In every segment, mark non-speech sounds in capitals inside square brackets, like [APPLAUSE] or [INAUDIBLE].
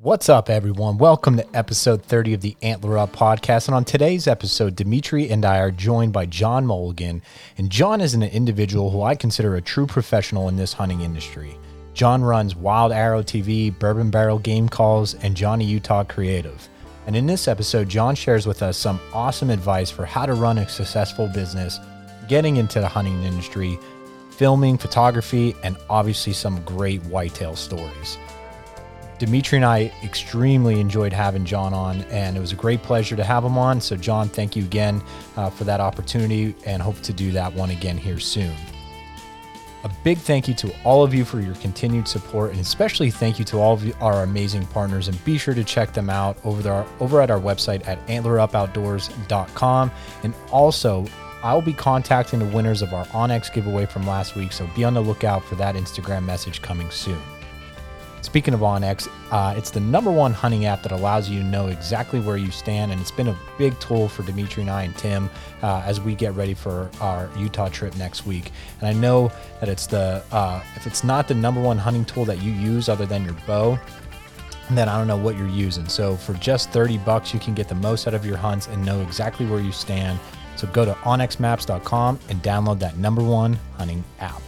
What's up, everyone? Welcome to episode 30 of the Antler Up podcast. And on today's episode, Dimitri and I are joined by John Mulligan. And John is an individual who I consider a true professional in this hunting industry. John runs Wild Arrow TV, Bourbon Barrel Game Calls, and Johnny Utah Creative. And in this episode, John shares with us some awesome advice for how to run a successful business, getting into the hunting industry, filming, photography, and obviously some great whitetail stories. Dimitri and I extremely enjoyed having John on, and it was a great pleasure to have him on. So, John, thank you again uh, for that opportunity and hope to do that one again here soon. A big thank you to all of you for your continued support, and especially thank you to all of our amazing partners. And be sure to check them out over there over at our website at antlerupoutdoors.com. And also, I'll be contacting the winners of our onX giveaway from last week, so be on the lookout for that Instagram message coming soon. Speaking of onX, uh, it's the number one hunting app that allows you to know exactly where you stand, and it's been a big tool for Dimitri and I and Tim uh, as we get ready for our Utah trip next week. And I know that it's the uh, if it's not the number one hunting tool that you use other than your bow, then I don't know what you're using. So for just 30 bucks, you can get the most out of your hunts and know exactly where you stand. So go to onxmaps.com and download that number one hunting app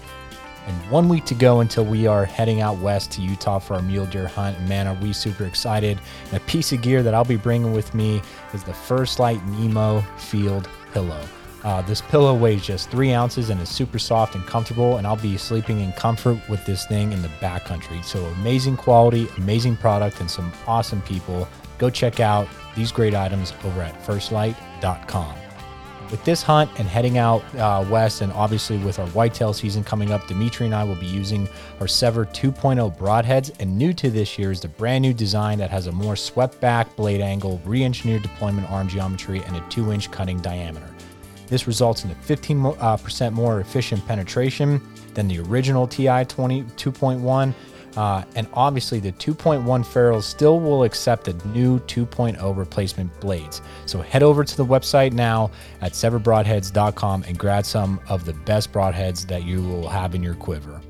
and one week to go until we are heading out west to Utah for our mule deer hunt. And man, are we super excited! And a piece of gear that I'll be bringing with me is the First Lite Nemo Field Pillow. Uh, this pillow weighs just three ounces and is super soft and comfortable, and I'll be sleeping in comfort with this thing in the backcountry. So, amazing quality, amazing product, and some awesome people. Go check out these great items over at firstlite.com with this hunt and heading out uh, west, and obviously with our whitetail season coming up, Dimitri and I will be using our SEVR 2.0 broadheads. And new to this year is the brand new design that has a more swept back blade angle, re engineered deployment arm geometry, and a 2 inch cutting diameter. This results in a 15% uh, more efficient penetration than the original TI 20 2.1 uh, and obviously, the 2.1 ferrules still will accept the new 2.0 replacement blades. So head over to the website now at sevrbroadheads.com and grab some of the best broadheads that you will have in your quiver.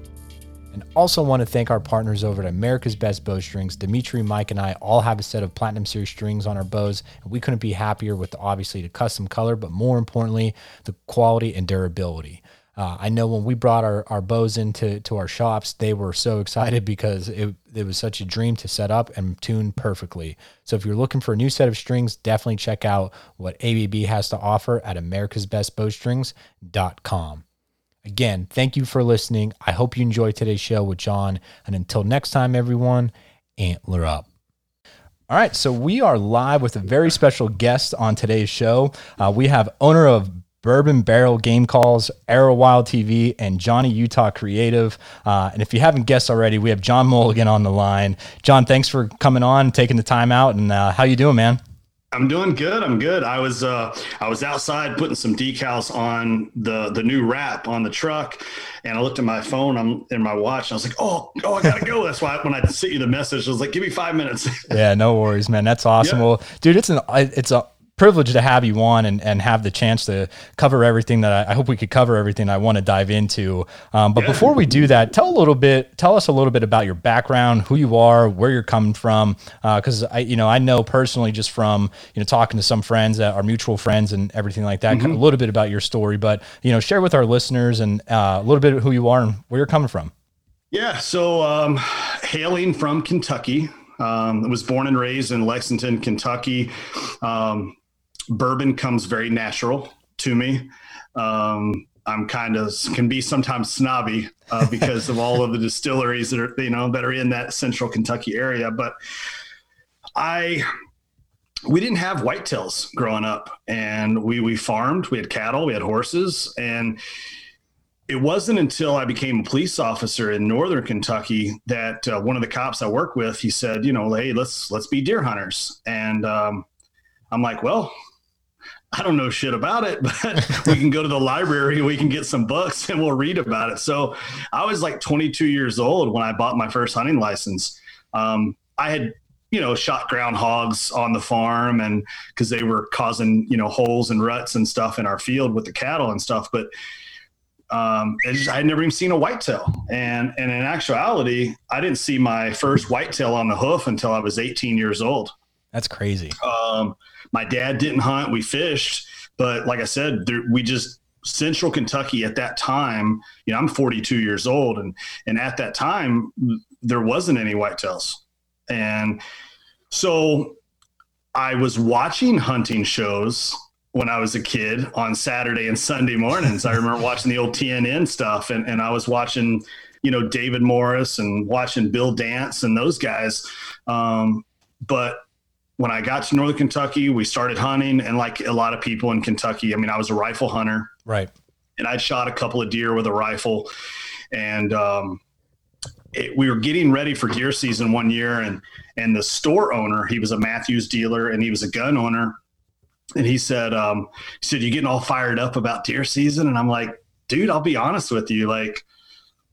And also want to thank our partners over at America's Best Bowstrings. Dimitri, Mike, and I all have a set of Platinum Series strings on our bows, and we couldn't be happier with obviously the custom color, but more importantly, the quality and durability. Uh, I know when we brought our, our bows into to our shops, they were so excited because it, it was such a dream to set up and tune perfectly. So if you're looking for a new set of strings, definitely check out what ABB has to offer at americasbestbowstrings.com. Again, thank you for listening. I hope you enjoyed today's show with John. And until next time, everyone, antler up. All right, so we are live with a very special guest on today's show. Uh, we have owner of Bourbon Barrel Game Calls, Arrow Wild TV, and Johnny Utah Creative. Uh, and if you haven't guessed already, we have John Mulligan on the line. John, thanks for coming on, taking the time out, and uh, how you doing, man? I'm doing good. I'm good. I was uh, I was outside putting some decals on the the new wrap on the truck, and I looked at my phone. I'm in my watch. And I was like, oh, oh, I gotta go. [LAUGHS] That's why when I sent you the message, I was like, give me five minutes. [LAUGHS] yeah, no worries, man. That's awesome. Well, dude, it's an it's a privilege to have you on and, and have the chance to cover everything that I, I hope we could cover everything I want to dive into. Um, but yeah. before we do that, tell a little bit, tell us a little bit about your background, who you are, where you're coming from. Uh, cause I, you know, I know personally just from, you know, talking to some friends that are mutual friends and everything like that, mm-hmm. kind of a little bit about your story, but, you know, share with our listeners and uh, a little bit of who you are and where you're coming from. Yeah. So, um, hailing from Kentucky, um, was born and raised in Lexington, Kentucky. Um, bourbon comes very natural to me. Um, I'm kind of can be sometimes snobby uh, [LAUGHS] because of all of the distilleries that are you know that are in that central Kentucky area. But I we didn't have whitetails growing up, and we we farmed. We had cattle, we had horses, and it wasn't until I became a police officer in northern Kentucky that uh, one of the cops I worked with he said, you know, hey, let's let's be deer hunters, and um, I'm like, well, I don't know shit about it, [LAUGHS] but we can go to the library, we can get some books and we'll read about it. So I was like 22 years old when I bought my first hunting license. Um, I had, you know, shot groundhogs on the farm and because they were causing, you know, holes and ruts and stuff in our field with the cattle and stuff. But um, just, I had never even seen a whitetail. And, and in actuality, I didn't see my first whitetail on the hoof until I was 18 years old. That's crazy. Um, my dad didn't hunt. We fished, but like I said, there, we just central Kentucky at that time, you know, I'm 42 years old and, and at that time there wasn't any whitetails. And so I was watching hunting shows when I was a kid on Saturday and Sunday mornings. I remember watching the old TNN stuff and, and I was watching, you know, David Morris and watching Bill Dance and those guys. Um, but when I got to Northern Kentucky, we started hunting. And like a lot of people in Kentucky, I mean, I was a rifle hunter. Right. And I'd shot a couple of deer with a rifle. And, um, it, we were getting ready for deer season one year and and the store owner he was a Mathews dealer and he was a gun owner and he said, um, he said, you getting all fired up about deer season? And I'm like, dude, I'll be honest with you. Like,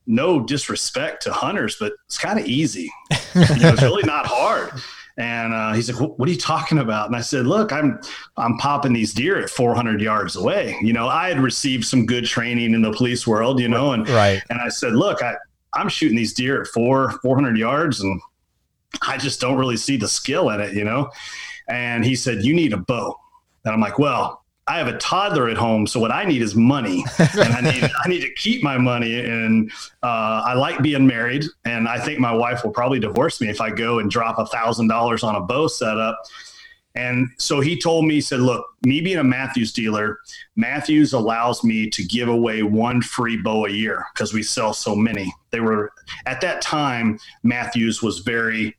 no disrespect to hunters, but it's kind of easy. you know, it's really not hard. [LAUGHS] And uh, he's like, "What are you talking about?" And I said, "Look, I'm I'm popping these deer at 400 yards away. You know, I had received some good training in the police world, you know, and right. And I said, "Look, I I'm shooting these deer at four 400 yards, and I just don't really see the skill in it, you know." And he said, "You need a bow." And I'm like, well, I have a toddler at home, so what I need is money, [LAUGHS] and I need I need to keep my money. And uh, I like being married, and I think my wife will probably divorce me if I go and drop a thousand dollars on a bow setup. And so he told me, he said, look, me being a Mathews dealer, Mathews allows me to give away one free bow a year because we sell so many. They were at that time, Mathews was very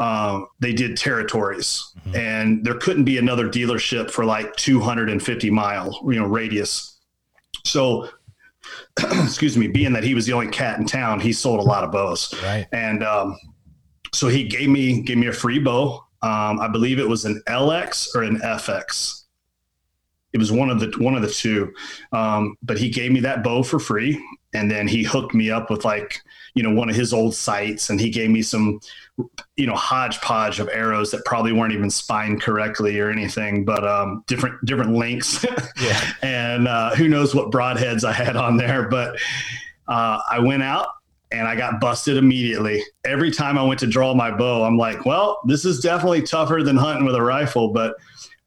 uh, they did territories, mm-hmm. and there couldn't be another dealership for like 250 mile, you know, radius. So, [CLEARS THROAT] excuse me, being that he was the only cat in town, he sold a lot of bows. Right. And um, so he gave me gave me a free bow. Um, I believe it was an LX or an FX. It was one of the one of the two, um, but he gave me that bow for free, and then he hooked me up with like you know one of his old sights, and he gave me some you know hodgepodge of arrows that probably weren't even spined correctly or anything, but um, different different links. [LAUGHS] yeah. And uh, who knows what broadheads I had on there, but uh, I went out and I got busted immediately. Every time I went to draw my bow, I'm like, well, this is definitely tougher than hunting with a rifle. But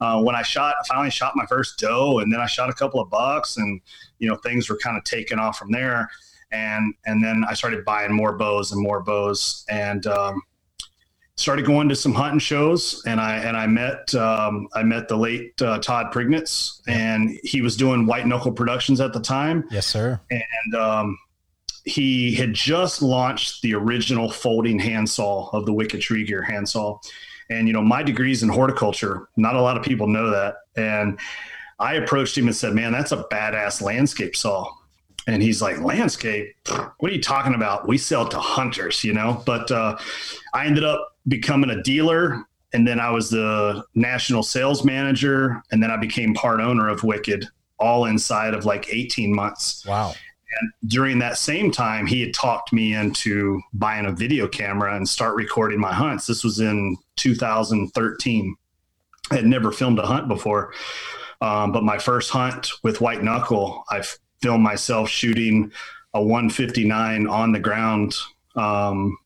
uh, when I shot, I finally shot my first doe, and then I shot a couple of bucks, and you know things were kind of taking off from there. And and then I started buying more bows and more bows, and um, started going to some hunting shows and I and I met um, I met the late uh, Todd Pringnitz and he was doing White Knuckle Productions at the time. Yes, sir. And um, he had just launched the original folding handsaw of the Wicked Tree Gear handsaw. And you know, my degrees in horticulture, not a lot of people know that. And I approached him and said, "Man, that's a badass landscape saw." And he's like, "Landscape? What are you talking about? We sell to hunters, you know." But uh, I ended up becoming a dealer and then I was the national sales manager and then I became part owner of Wicked all inside of like 18 months. Wow. And during that same time, he had talked me into buying a video camera and start recording my hunts. This was in 2013. I had never filmed a hunt before. Um, but my first hunt with White Knuckle, I filmed myself shooting a 159 on the ground um,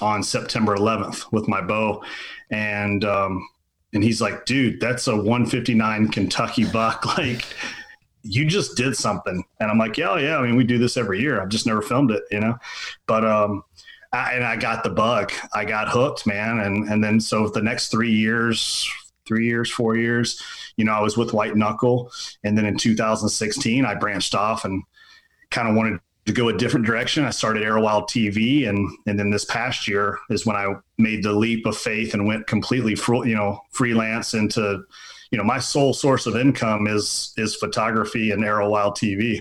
on September 11th with my bow, and um, and he's like, dude, that's a 159 Kentucky buck, [LAUGHS] like. You just did something, and I'm like, yeah, yeah. I mean, we do this every year. I've just never filmed it, you know. But um, I, and I got the bug. I got hooked, man. And and then so the next three years, three years, four years, you know, I was with White Knuckle, and then in 2016, I branched off and kind of wanted to go a different direction. I started Arrowwild TV, and and then this past year is when I made the leap of faith and went completely, fr- you know, freelance into, you know, my sole source of income is is photography and Arrowwild TV,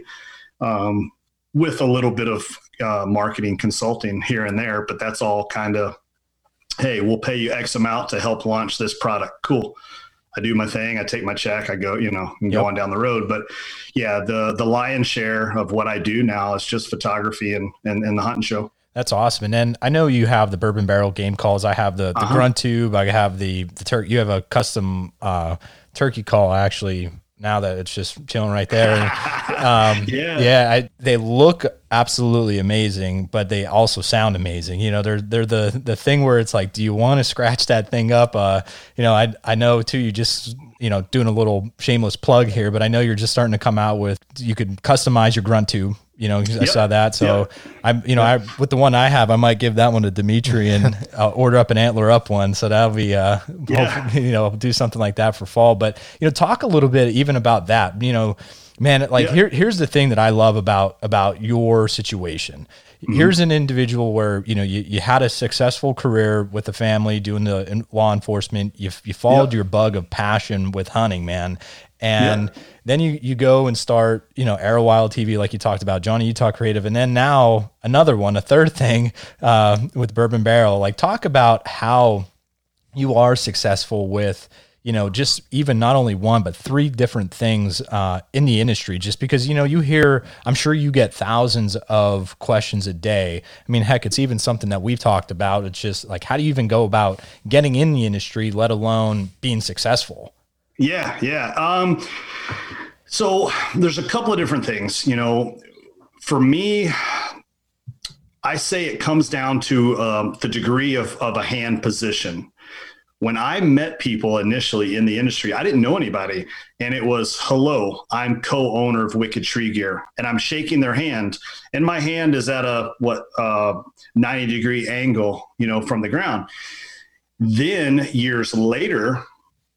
um, with a little bit of uh, marketing consulting here and there, but that's all kind of, hey, we'll pay you X amount to help launch this product. Cool. I do my thing. I take my check. I go, you know, and yep. go on down the road. But yeah, the the lion's share of what I do now is just photography and and, and the hunting show. That's awesome. And then I know you have the bourbon barrel game calls. I have the the uh-huh. grunt tube. I have the the turkey. You have a custom uh, turkey call. Actually now that it's just chilling right there. And, um, [LAUGHS] yeah, yeah, I, they look absolutely amazing, but they also sound amazing. You know, they're they're the the thing where it's like, do you want to scratch that thing up? Uh, you know, I I know too. You just you know doing a little shameless plug here, but I know you're just starting to come out with you could customize your grunt tube you know, I yep. saw that. So yep. I'm, you know, yep. I with the one I have, I might give that one to Dimitri and I'll [LAUGHS] order up an antler up one. So that'll be, uh, yeah. you know, do something like that for fall. But you know, talk a little bit even about that. You know, man, like here, here's the thing that I love about about your situation. Mm-hmm. Here's an individual where you know you, you had a successful career with the family doing the law enforcement. You you followed your bug of passion with hunting, man, and yeah. then you you go and start you know Arrow Wild TV like you talked about Johnny Utah Creative, and then now another one, a third thing [LAUGHS] uh, with Bourbon Barrel. Like talk about how you are successful with you know just even not only one but three different things uh, in the industry just because you know you hear i'm sure you get thousands of questions a day i mean heck it's even something that we've talked about it's just like how do you even go about getting in the industry let alone being successful yeah, yeah. Um, so there's a couple of different things. You know, for me, I say it comes down to um, the degree of, of a hand position. When I met people initially in the industry, I didn't know anybody. And it was, hello, I'm co owner of Wicked Tree Gear. And I'm shaking their hand. And my hand is at a, what, uh, 90 degree angle, you know, from the ground. Then years later,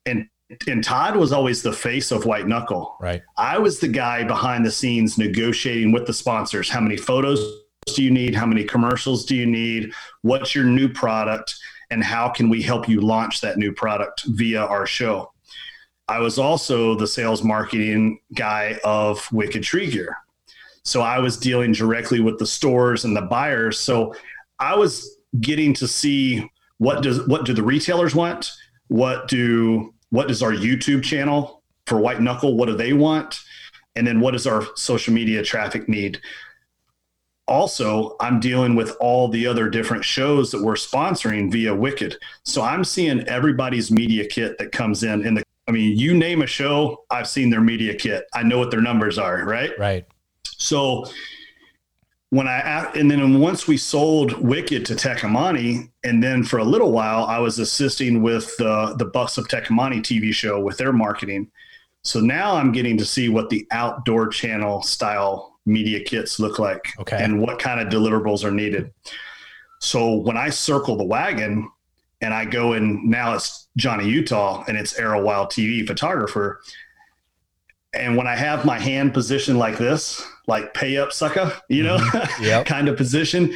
and and Todd was always the face of White Knuckle. Right. I was the guy behind the scenes negotiating with the sponsors. How many photos do you need? How many commercials do you need? What's your new product? And how can we help you launch that new product via our show? I was also the sales marketing guy of Wicked Tree Gear. So I was dealing directly with the stores and the buyers. So I was getting to see what does what do the retailers want? What do what does our YouTube channel for White Knuckle, what do they want? And then what does our social media traffic need? Also, I'm dealing with all the other different shows that we're sponsoring via Wicked. So I'm seeing everybody's media kit that comes in in the I mean, you name a show, I've seen their media kit. I know what their numbers are, right? Right. So when I and then once we sold Wicked to Tecomate, and then for a little while I was assisting with the the Bucks of Tecomate TV show with their marketing. So now I'm getting to see what the outdoor channel style media kits look like, okay. and what kind of deliverables are needed. So when I circle the wagon and I go in now it's Johnny Utah and it's Arrow Wild TV photographer, and when I have my hand positioned like this like pay up sucker, you know, mm-hmm. [LAUGHS] yep. kind of position.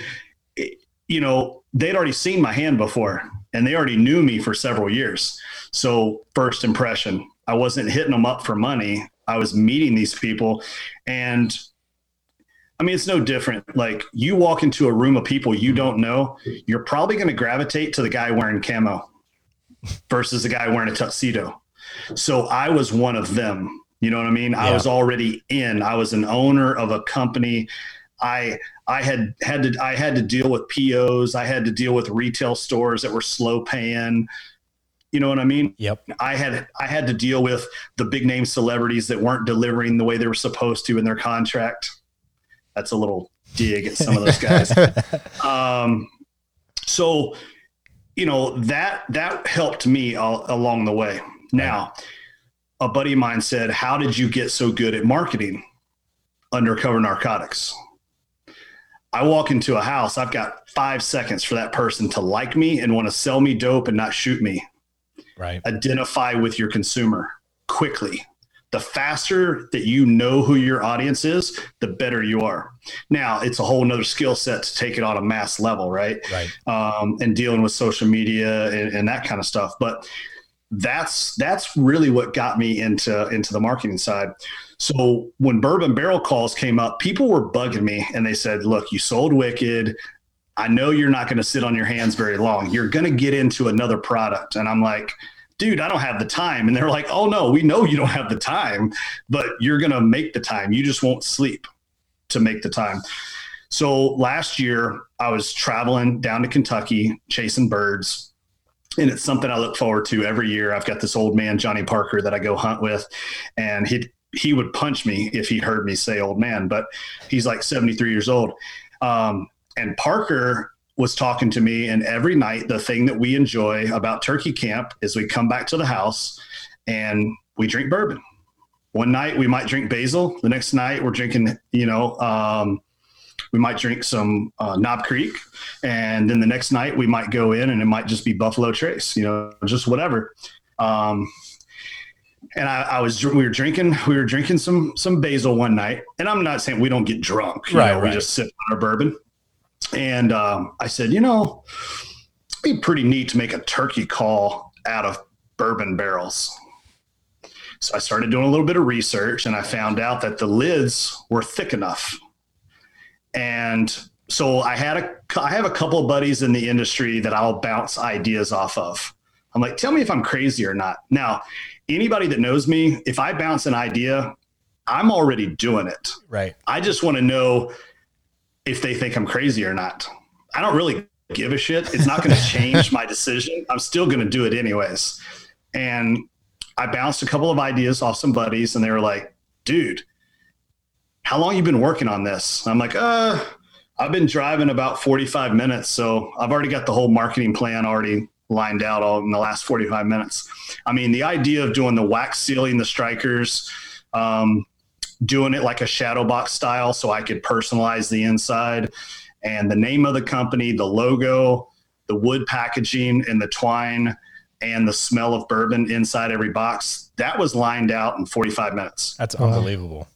You know, they'd already seen my hand before and they already knew me for several years. So, first impression, I wasn't hitting them up for money. I was meeting these people. And I mean, it's no different. Like, you walk into a room of people you don't know, you're probably going to gravitate to the guy wearing camo versus the guy wearing a tuxedo. So, I was one of them you know what I mean? Yeah. I was already in. I was an owner of a company. I I had had to I had to deal with POs. I had to deal with retail stores that were slow paying. You know what I mean? Yep. I had I had to deal with the big name celebrities that weren't delivering the way they were supposed to in their contract. That's a little dig at some of those guys. [LAUGHS] um, so, you know that that helped me all, along the way. Now, a buddy of mine said, How did you get so good at marketing undercover narcotics? I walk into a house, I've got five seconds for that person to like me and want to sell me dope and not shoot me. Right. Identify with your consumer quickly. The faster that you know who your audience is, the better you are. Now, it's a whole nother skill set to take it on a mass level, right? Right. Um, and dealing with social media and, and that kind of stuff. But that's that's really what got me into into the marketing side. So when bourbon barrel calls came up, people were bugging me and they said, "Look, you sold Wicked. I know you're not going to sit on your hands very long. You're going to get into another product." And I'm like, "Dude, I don't have the time." And they're like, "Oh no, we know you don't have the time, but you're going to make the time. You just won't sleep to make the time." So last year, I was traveling down to Kentucky chasing birds and it's something I look forward to every year. I've got this old man, Johnny Parker, that I go hunt with, and he he would punch me if he heard me say old man, but he's like 73 years old. Um, and Parker was talking to me, and every night, the thing that we enjoy about turkey camp is we come back to the house and we drink bourbon. One night we might drink basil. The next night we're drinking, you know, um, we might drink some uh, Knob Creek, and then the next night we might go in and it might just be Buffalo Trace, you know, just whatever. Um, and I, I, was we were drinking we were drinking some some basil one night, and I'm not saying we don't get drunk, right, know, right. We just sip on our bourbon, and um, I said, you know, it'd be pretty neat to make a turkey call out of bourbon barrels. So I started doing a little bit of research, and I found out that the lids were thick enough and so I had a I have a couple of buddies in the industry that I'll bounce ideas off of. I'm like, tell me if I'm crazy or not. Now, anybody that knows me, if I bounce an idea, I'm already doing it. Right. I just want to know if they think I'm crazy or not. I don't really give a shit. It's not going [LAUGHS] to change my decision. I'm still going to do it anyways. And I bounced a couple of ideas off some buddies and they were like, dude, how long you been working on this? I'm like, uh, I've been driving about 45 minutes. So I've already got the whole marketing plan already lined out all in the last 45 minutes. I mean, the idea of doing the wax sealing the strikers, um, doing it like a shadow box style so I could personalize the inside and the name of the company, the logo, the wood packaging and the twine and the smell of bourbon inside every box. That was lined out in 45 minutes. That's unbelievable.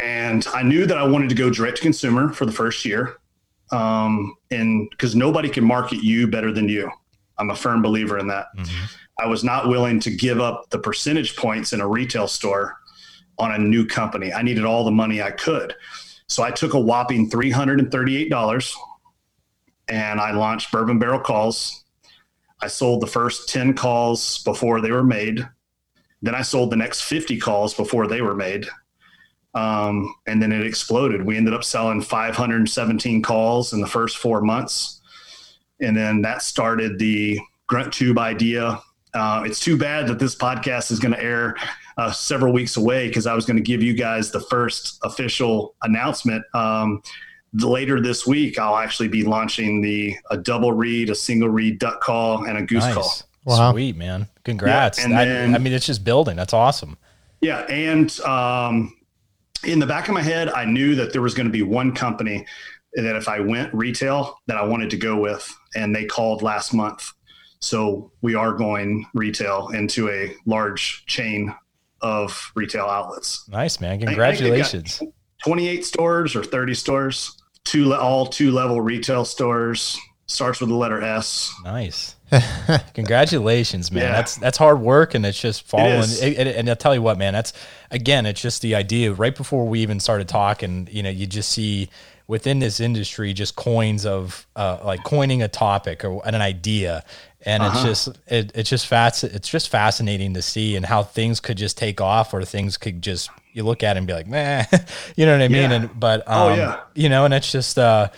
And I knew that I wanted to go direct to consumer for the first year. Um, and because nobody can market you better than you. I'm a firm believer in that. Mm-hmm. I was not willing to give up the percentage points in a retail store on a new company. I needed all the money I could. So I took a whopping $338 and I launched Bourbon Barrel Calls. I sold the first 10 calls before they were made. Then I sold the next 50 calls before they were made. Um, and then it exploded. We ended up selling 517 calls in the first four months. And then that started the Grunt Tube idea. Uh, it's too bad that this podcast is going to air uh, several weeks away because I was going to give you guys the first official announcement. Um, later this week, I'll actually be launching the a double reed, a single reed duck call, and a goose nice. call. Wow. Sweet man, congrats! Yeah, then, I mean, it's just building. That's awesome. Yeah, and um, in the back of my head, I knew that there was going to be one company that if I went retail that I wanted to go with, and they called last month. So we are going retail into a large chain of retail outlets. Nice, man. Congratulations. 28 stores or 30 stores, two all two level retail stores. Starts with the letter S. Nice. [LAUGHS] Congratulations, man. Yeah. That's that's hard work, and it's just following. It it, and I'll tell you what, man. That's again, it's just the idea. Right before we even started talking, you know, you just see within this industry just coins of uh, like coining a topic or an idea, and uh-huh. it's just it, it's just fast. It's just fascinating to see and how things could just take off, or things could just you look at it and be like, man, [LAUGHS] you know what I mean? Yeah. And but oh, um, oh yeah, you know, and it's just. uh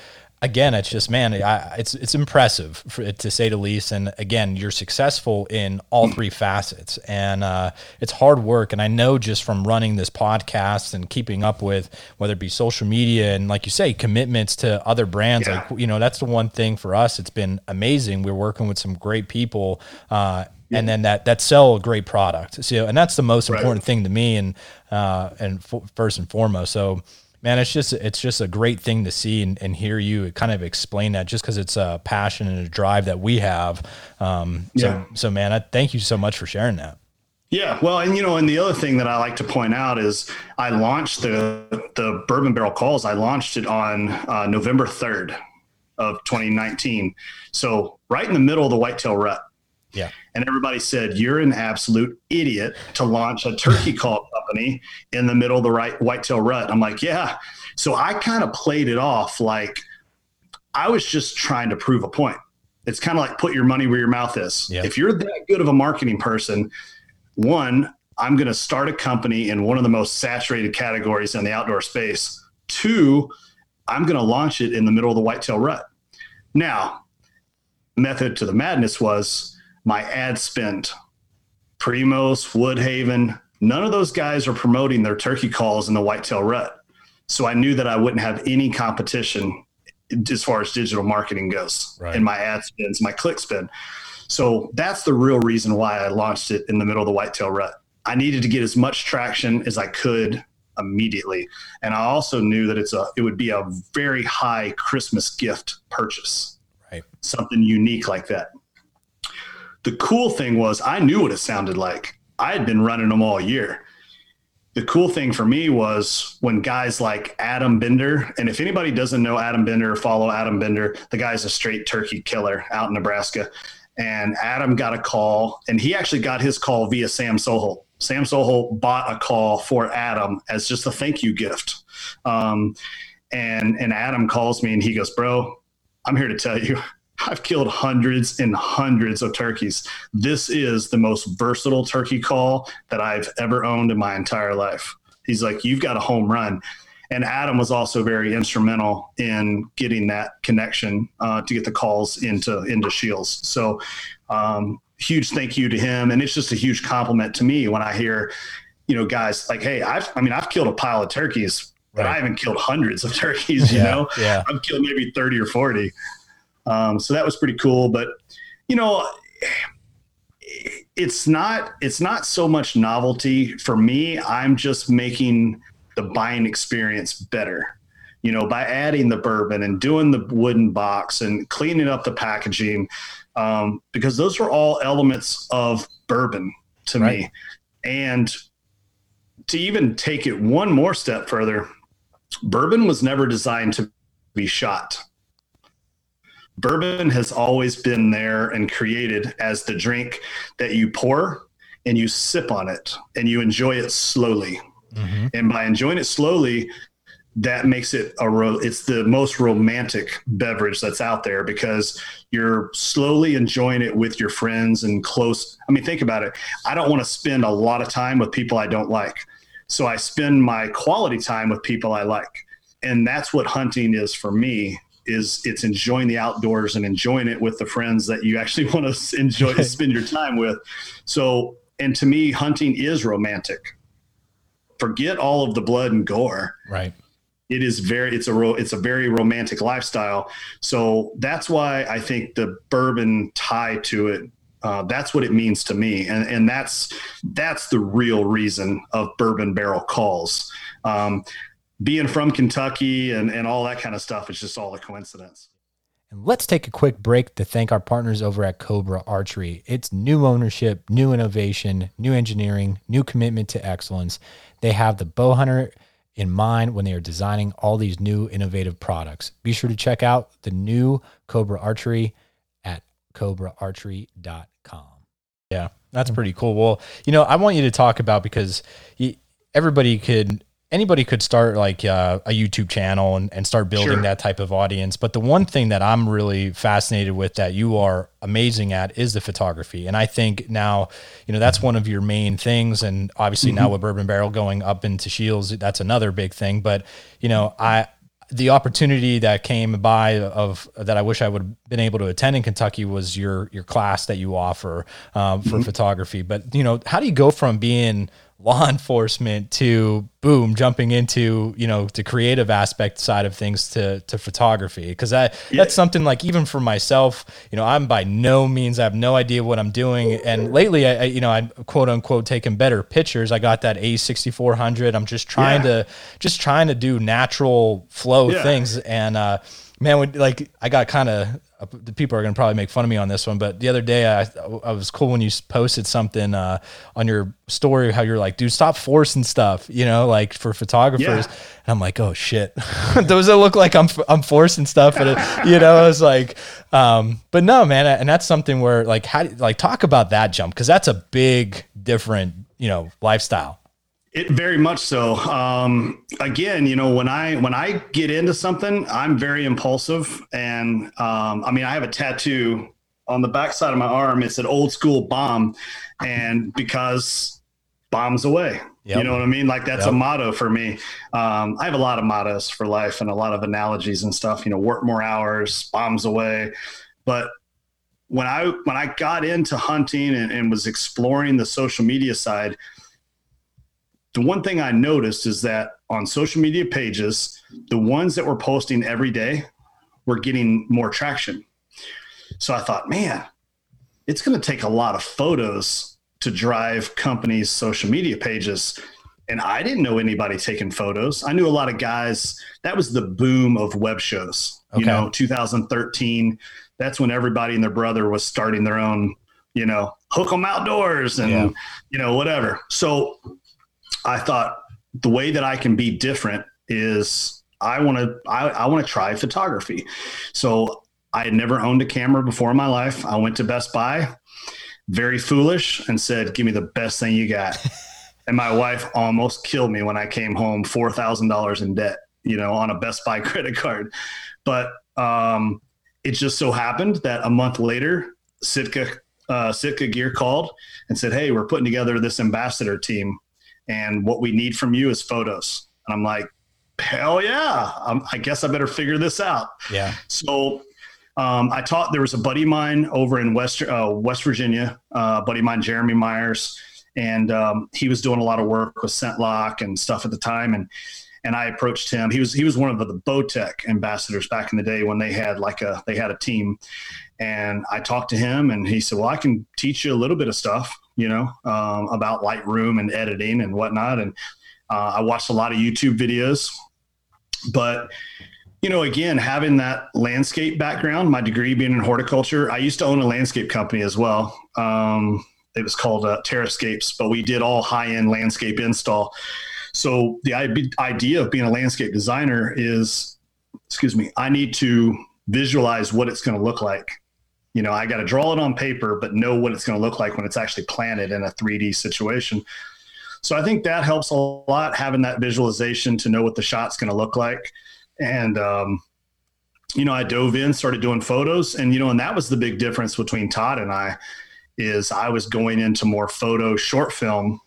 again, it's just man, I, it's it's impressive for, to say the least. And again, you're successful in all three facets, and uh, it's hard work. And I know just from running this podcast and keeping up with whether it be social media and like you say, commitments to other brands. Yeah. Like you know, that's the one thing for us. It's been amazing. We're working with some great people. Uh, yeah. And then that that sell a great product. So, and that's the most important right. thing to me, and uh, and f- first and foremost. So, man it's just it's just a great thing to see and, and hear you kind of explain that just because it's a passion and a drive that we have. Um, so yeah. so man I thank you so much for sharing that. Yeah well and you know and the other thing that i like to point out is i launched the the bourbon barrel calls i launched it on uh, november 3rd of 2019 so right in the middle of the whitetail rut yeah. And everybody said, You're an absolute idiot to launch a turkey [LAUGHS] call company in the middle of the right whitetail rut. I'm like, Yeah. So I kind of played it off like I was just trying to prove a point. It's kind of like put your money where your mouth is. Yeah. If you're that good of a marketing person, one, I'm going to start a company in one of the most saturated categories in the outdoor space. Two, I'm going to launch it in the middle of the whitetail rut. Now, method to the madness was my ad spend, Primos, Woodhaven, none of those guys are promoting their turkey calls in the whitetail rut. So I knew that I wouldn't have any competition as far as digital marketing goes right. in my ad spends, my click spend. So that's the real reason why I launched it in the middle of the whitetail rut. I needed to get as much traction as I could immediately. And I also knew that it's a it would be a very high Christmas gift purchase. Right. Something unique like that. The cool thing was I knew what it sounded like. I had been running them all year. The cool thing for me was when guys like Adam Bender, and if anybody doesn't know Adam Bender follow Adam Bender, the guy's a straight turkey killer out in Nebraska. And Adam got a call, and he actually got his call via Sam Soholt. Sam Soholt bought a call for Adam as just a thank you gift. Um, and and Adam calls me and he goes, "Bro, I'm here to tell you, I've killed hundreds and hundreds of turkeys. This is the most versatile turkey call that I've ever owned in my entire life." He's like, "You've got a home run." And Adam was also very instrumental in getting that connection uh, to get the calls into into Scheels. So um, huge thank you to him. And it's just a huge compliment to me when I hear, you know, guys like, hey, I've, I mean, I've killed a pile of turkeys, but right. I haven't killed hundreds of turkeys, you yeah, know? Yeah. I've killed maybe 30 or 40. Um, so that was pretty cool. But, you know, it's not it's not so much novelty for me i'm just making the buying experience better you know by adding the bourbon and doing the wooden box and cleaning up the packaging um, because those are all elements of bourbon to right. me. And to even take it one more step further, bourbon was never designed to be shot. Bourbon has always been there and created as the drink that you pour and you sip on it and you enjoy it slowly. Mm-hmm. And by enjoying it slowly, that makes it a ro- it's the most romantic beverage that's out there because you're slowly enjoying it with your friends and close i mean think about it i don't want to spend a lot of time with people i don't like so i spend my quality time with people i like and that's what hunting is for me is it's enjoying the outdoors and enjoying it with the friends that you actually [LAUGHS] want to enjoy to spend your time with. So and to me hunting is romantic. Forget all of the blood and gore. Right. It is very it's a ro- it's a very romantic lifestyle. So that's why i think the bourbon tie to it uh, that's what it means to me. And and that's that's the real reason of bourbon barrel calls. Um, being from kentucky and and all that kind of stuff is just all a coincidence and let's take a quick break to thank our partners over at Cobra Archery. It's new ownership, new innovation, new engineering, new commitment to excellence. They have the bow hunter in mind when they are designing all these new innovative products. Be sure to check out the new Cobra Archery at cobraarchery.com. Yeah, that's pretty cool. Well, you know, I want you to talk about because everybody could anybody could start like uh, a YouTube channel and, and start building sure. that type of audience. But the one thing that I'm really fascinated with that you are amazing at is the photography. And I think now, you know, that's one of your main things. And obviously mm-hmm. now with Bourbon Barrel going up into Scheels, that's another big thing. But, you know, I, the opportunity that came by of that I wish I would have been able to attend in Kentucky was your your class that you offer um, for mm-hmm. photography. But you know, how do you go from being law [LAUGHS] enforcement to boom jumping into you know the creative aspect side of things to to photography because that yeah. that's something like even for myself you know i'm by no means i have no idea what i'm doing and lately i, I you know i'm quote unquote taking better pictures i got that a6400 i'm just trying yeah. to just trying to do natural flow yeah. things and uh man when, like i got kind of people are going to probably make fun of me on this one, but the other day I, I was cool when you posted something uh, on your story how you're like, dude, stop forcing stuff, you know, like for photographers. Yeah. And I'm like, oh shit, [LAUGHS] those that look like I'm I'm forcing stuff, but it, you know, I was like, um, but no, man, and that's something where like how like talk about that jump because that's a big different you know lifestyle. It very much so. Um, again, you know, when I when I get into something, I'm very impulsive, and um, I mean, I have a tattoo on the back side of my arm. It's an old school bomb, and because bombs away. Yep. You know what I mean? Like that's yep. a motto for me. Um, I have a lot of mottos for life and a lot of analogies and stuff. You know, work more hours, bombs away. But when I when I got into hunting and, and was exploring the social media side, the one thing I noticed is that on social media pages, the ones that were posting every day were getting more traction. So I thought, man, it's going to take a lot of photos to drive companies' social media pages. And I didn't know anybody taking photos. I knew a lot of guys. That was the boom of web shows. Okay. You know, 2013. That's when everybody and their brother was starting their own, you know, hook them outdoors and yeah. you know whatever. So I thought the way that I can be different is I want to I, I want to try photography. So I had never owned a camera before in my life. I went to Best Buy, very foolish, and said, "Give me the best thing you got." [LAUGHS] and my wife almost killed me when I came home, four thousand dollars in debt, you know, on a Best Buy [LAUGHS] credit card. But um, it just so happened that a month later, Sitka uh, Sitka Gear called and said, "Hey, we're putting together this ambassador team, and what we need from you is photos." And I'm like, "Hell yeah! Um, I guess I better figure this out." Yeah. So um, I taught. There was a buddy of mine over in West uh, West Virginia, uh, buddy of mine, Jeremy Myers, and um, he was doing a lot of work with ScentLok and stuff at the time, and and I approached him. He was he was one of the, the Bowtech ambassadors back in the day when they had like a they had a team, and I talked to him, and he said, "Well, I can teach you a little bit of stuff, you know, um, about Lightroom and editing and whatnot." And uh, I watched a lot of YouTube videos, but you know, again, having that landscape background, my degree being in horticulture, I used to own a landscape company as well. Um, it was called uh, Terrascapes, but we did all high end landscape install. So the idea of being a landscape designer is, excuse me, I need to visualize what it's going to look like. You know, I got to draw it on paper, but know what it's going to look like when it's actually planted in a 3D situation. So I think that helps a lot having that visualization to know what the shot's going to look like. And, um, you know, I dove in, started doing photos, and you know, and that was the big difference between Todd and I is I was going into more photo short film,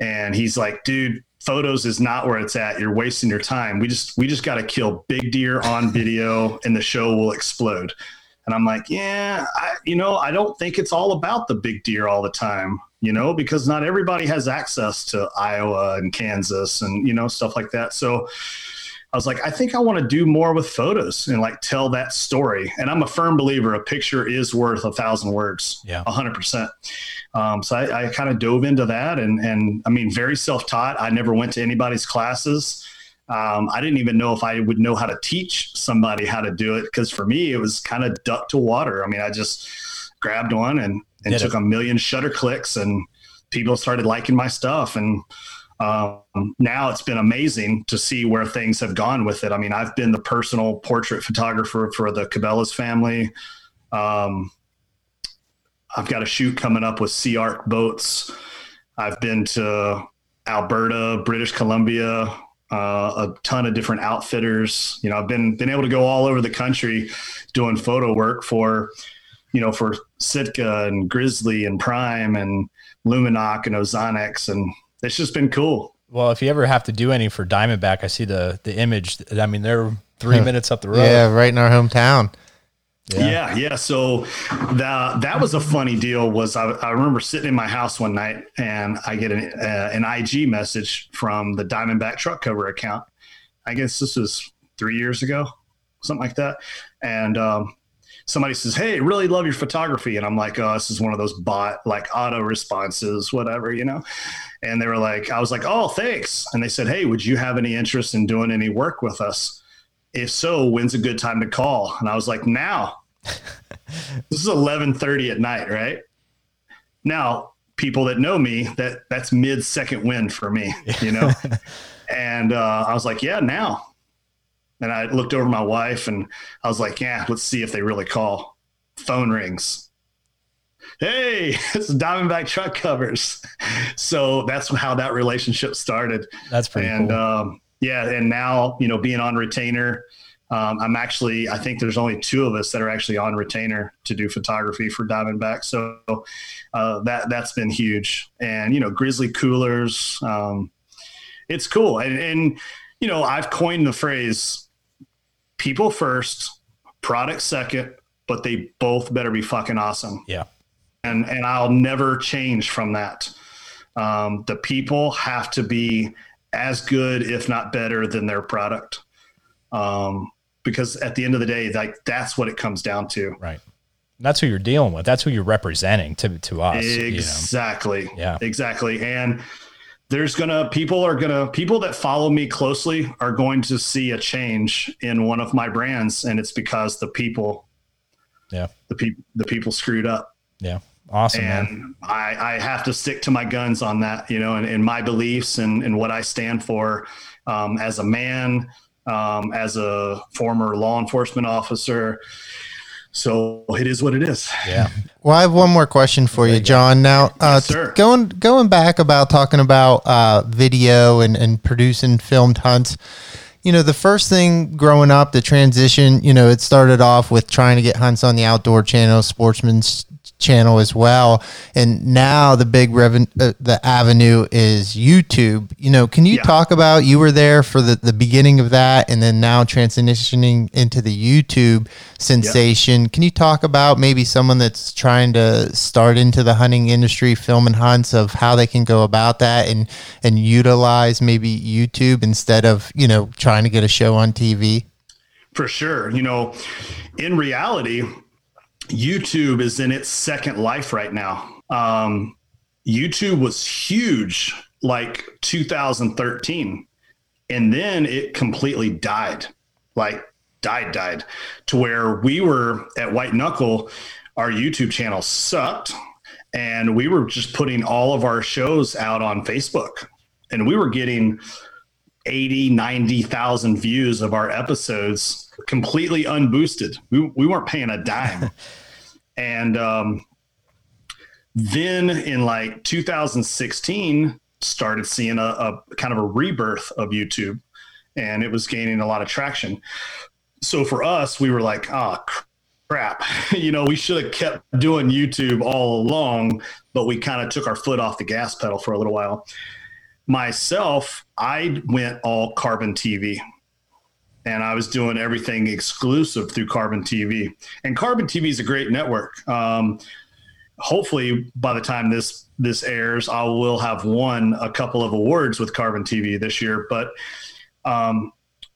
and he's like, dude, photos is not where it's at. You're wasting your time. We just we just got to kill big deer on video, and the show will explode. And I'm like, yeah, I, you know, I don't think it's all about the big deer all the time, you know, because not everybody has access to Iowa and Kansas and you know stuff like that. So I was like, I think I want to do more with photos and like tell that story. And I'm a firm believer a picture is worth a thousand words. Yeah. hundred percent. Um, so I, I kind of dove into that and, and I mean, very self-taught. I never went to anybody's classes. Um, I didn't even know if I would know how to teach somebody how to do it. Cause for me, it was kind of duck to water. I mean, I just grabbed one and, and took it. a million shutter clicks and people started liking my stuff. And, um, now it's been amazing to see where things have gone with it. I mean, I've been the personal portrait photographer for the Cabela's family. Um, I've got a shoot coming up with SeaArk boats. I've been to Alberta, British Columbia, uh, a ton of different outfitters. You know, I've been been able to go all over the country doing photo work for, you know, for Sitka and Grizzly and Prime and Lumenok and Ozonics and it's just been cool. Well, if you ever have to do any for Diamondback, I see the the image. I mean, they're three minutes up the road. Yeah, right in our hometown. Yeah. yeah, yeah. So that that was a funny deal. Was I, I remember sitting in my house one night and I get an uh, an IG message from the Diamondback truck cover account. I guess this was three years ago, something like that. And um, somebody says, "Hey, really love your photography," and I'm like, "Oh, this is one of those bot like auto responses, whatever, you know." And they were like, "I was like, oh, thanks," and they said, "Hey, would you have any interest in doing any work with us? If so, when's a good time to call?" And I was like, "Now." [LAUGHS] this is 11:30 at night, right? Now, people that know me, that that's mid second wind for me, you know. [LAUGHS] and uh, I was like, "Yeah, now." And I looked over my wife and I was like, yeah, let's see if they really call. Phone rings. Hey, [LAUGHS] it's Diamondback truck covers. So that's how that relationship started. That's pretty and, cool. Um, yeah. And now, you know, being on retainer, um, I'm actually, I think there's only two of us that are actually on retainer to do photography for Diamondback. So uh, that, that's been huge. And, you know, Grizzly coolers, um, it's cool. And, and, you know, I've coined the phrase people first, product second, but they both better be fucking awesome. Yeah. And and I'll never change from that. Um, the people have to be as good, if not better, than their product. Um, because at the end of the day, like that's what it comes down to. Right. That's who you're dealing with. That's who you're representing to to us. Exactly. You know? Yeah. Exactly. And there's gonna people are gonna people that follow me closely are going to see a change in one of my brands, and it's because the people, yeah, the people the people screwed up. Yeah. Awesome. And man. I, I have to stick to my guns on that, you know, and, and my beliefs and, and what I stand for um, as a man, um, as a former law enforcement officer. So it is what it is. Yeah. [LAUGHS] Well, I have one more question for you, John. Now, uh, yes, going going back about talking about uh, video and, and producing filmed hunts. You know, the first thing growing up, the transition. You know, it started off with trying to get hunts on the outdoor channel, Sportsman's channel as well. And now the big revenue, uh, the avenue is YouTube. You know, can you yeah. talk about you were there for the, the beginning of that and then now transitioning into the YouTube sensation. Yeah. Can you talk about maybe someone that's trying to start into the hunting industry, filming hunts of how they can go about that and, and utilize maybe YouTube instead of, you know, trying to get a show on TV? For sure. You know, in reality, YouTube is in its second life right now. Um, YouTube was huge like 2013, and then it completely died, like died, died, to where we were at White Knuckle. Our YouTube channel sucked, and we were just putting all of our shows out on Facebook, and we were getting 80, 90,000 views of our episodes completely unboosted. We, we weren't paying a dime. [LAUGHS] and um, then in like 2016, started seeing a, a kind of a rebirth of YouTube and it was gaining a lot of traction. So for us, we were like, oh, crap. [LAUGHS] you know, we should have kept doing YouTube all along, but we kind of took our foot off the gas pedal for a little while. Myself, I went all carbon TV and I was doing everything exclusive through Carbon TV. And Carbon TV is a great network. Um, hopefully, by the time this this airs, I will have won a couple of awards with Carbon TV this year. But um,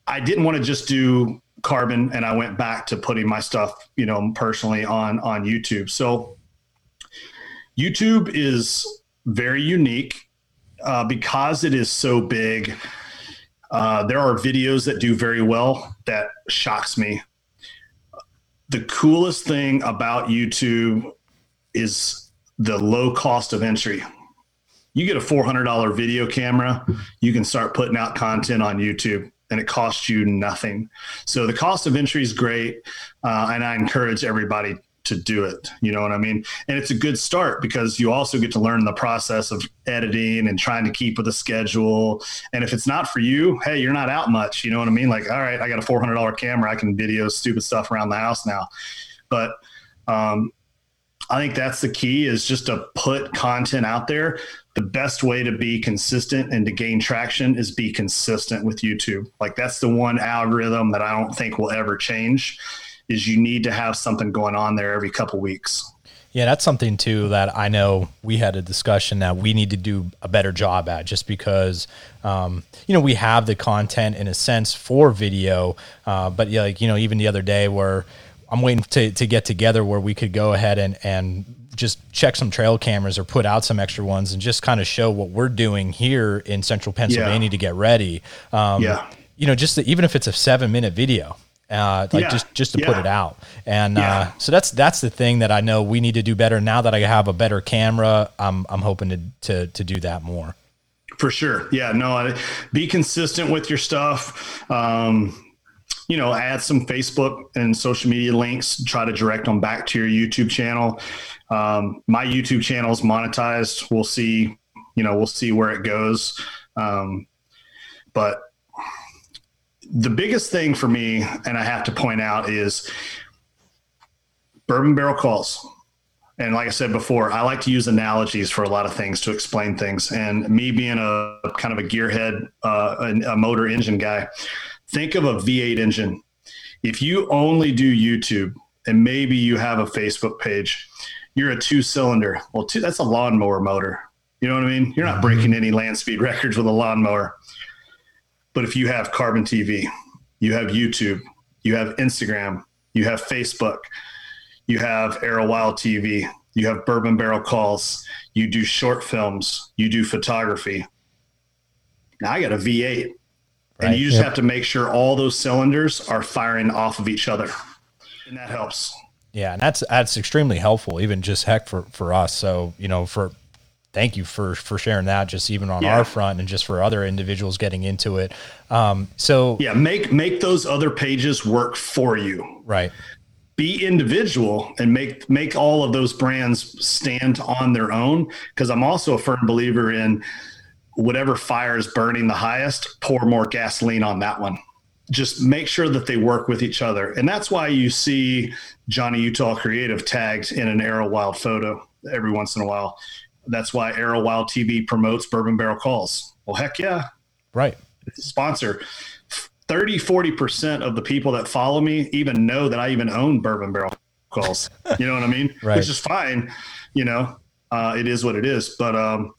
I didn't want to just do Carbon, and I went back to putting my stuff, you know, personally on on YouTube. So YouTube is very unique uh, because it is so big uh, there are videos that do very well that shocks me. The coolest thing about YouTube is the low cost of entry. You get a $400 video camera, you can start putting out content on YouTube and it costs you nothing. So the cost of entry is great. Uh, and I encourage everybody to do it. You know what I mean? And it's a good start because you also get to learn the process of editing and trying to keep with a schedule. And if it's not for you, hey, you're not out much. You know what I mean? Like, all right, I got a $400 camera. I can video stupid stuff around the house now. But um, I think that's the key is just to put content out there. The best way to be consistent and to gain traction is be consistent with YouTube. Like that's the one algorithm that I don't think will ever change is you need to have something going on there every couple weeks. Yeah, that's something too that I know we had a discussion that we need to do a better job at just because, um, you know, we have the content in a sense for video. Uh, but yeah, like, you know, even the other day where I'm waiting to, to get together where we could go ahead and, and just check some trail cameras or put out some extra ones and just kind of show what we're doing here in central Pennsylvania yeah. to get ready. Um, yeah. You know, just the, even if it's a seven minute video, uh, like yeah. just just to yeah. put it out. And yeah. uh, so that's that's the thing that I know we need to do better. Now that I have a better camera, I'm I'm hoping to to to do that more. For sure, yeah. No, be consistent with your stuff. Um, you know, add some Facebook and social media links. Try to direct them back to your YouTube channel. Um, my YouTube channel is monetized. We'll see. You know, we'll see where it goes. Um, but the biggest thing for me, and I have to point out, is bourbon barrel calls. And like I said before, I like to use analogies for a lot of things to explain things. And me being a kind of a gearhead, uh, a, a motor engine guy, think of a V8 engine. If you only do YouTube and maybe you have a Facebook page. You're a two cylinder. Well, two, that's a lawnmower motor. You know what I mean? You're not breaking any land speed records with a lawnmower. But if you have Carbon TV, you have YouTube, you have Instagram, you have Facebook, you have Arrow Wild TV, you have Bourbon Barrel Calls, you do short films, you do photography. Now I got a V8. Right. And you just yep. have to make sure all those cylinders are firing off of each other. And that helps. Yeah, and that's that's extremely helpful, even just heck for for us. So you know, for thank you for for sharing that, just even on yeah. our front, and just for other individuals getting into it. Um, so yeah, make make those other pages work for you. Right. Be individual and make make all of those brands stand on their own. Because I'm also a firm believer in whatever fire is burning the highest, pour more gasoline on that one just make sure that they work with each other. And that's why you see Johnny Utah Creative tagged in an Arrow Wild photo every once in a while. That's why Arrow Wild TV promotes Bourbon Barrel Calls. Well, heck yeah. Right. It's a Sponsor. 30, 40% of the people that follow me even know that I even own Bourbon Barrel Calls. [LAUGHS] You know what I mean? right. Which is fine. You know, uh, it is what it is. But, um,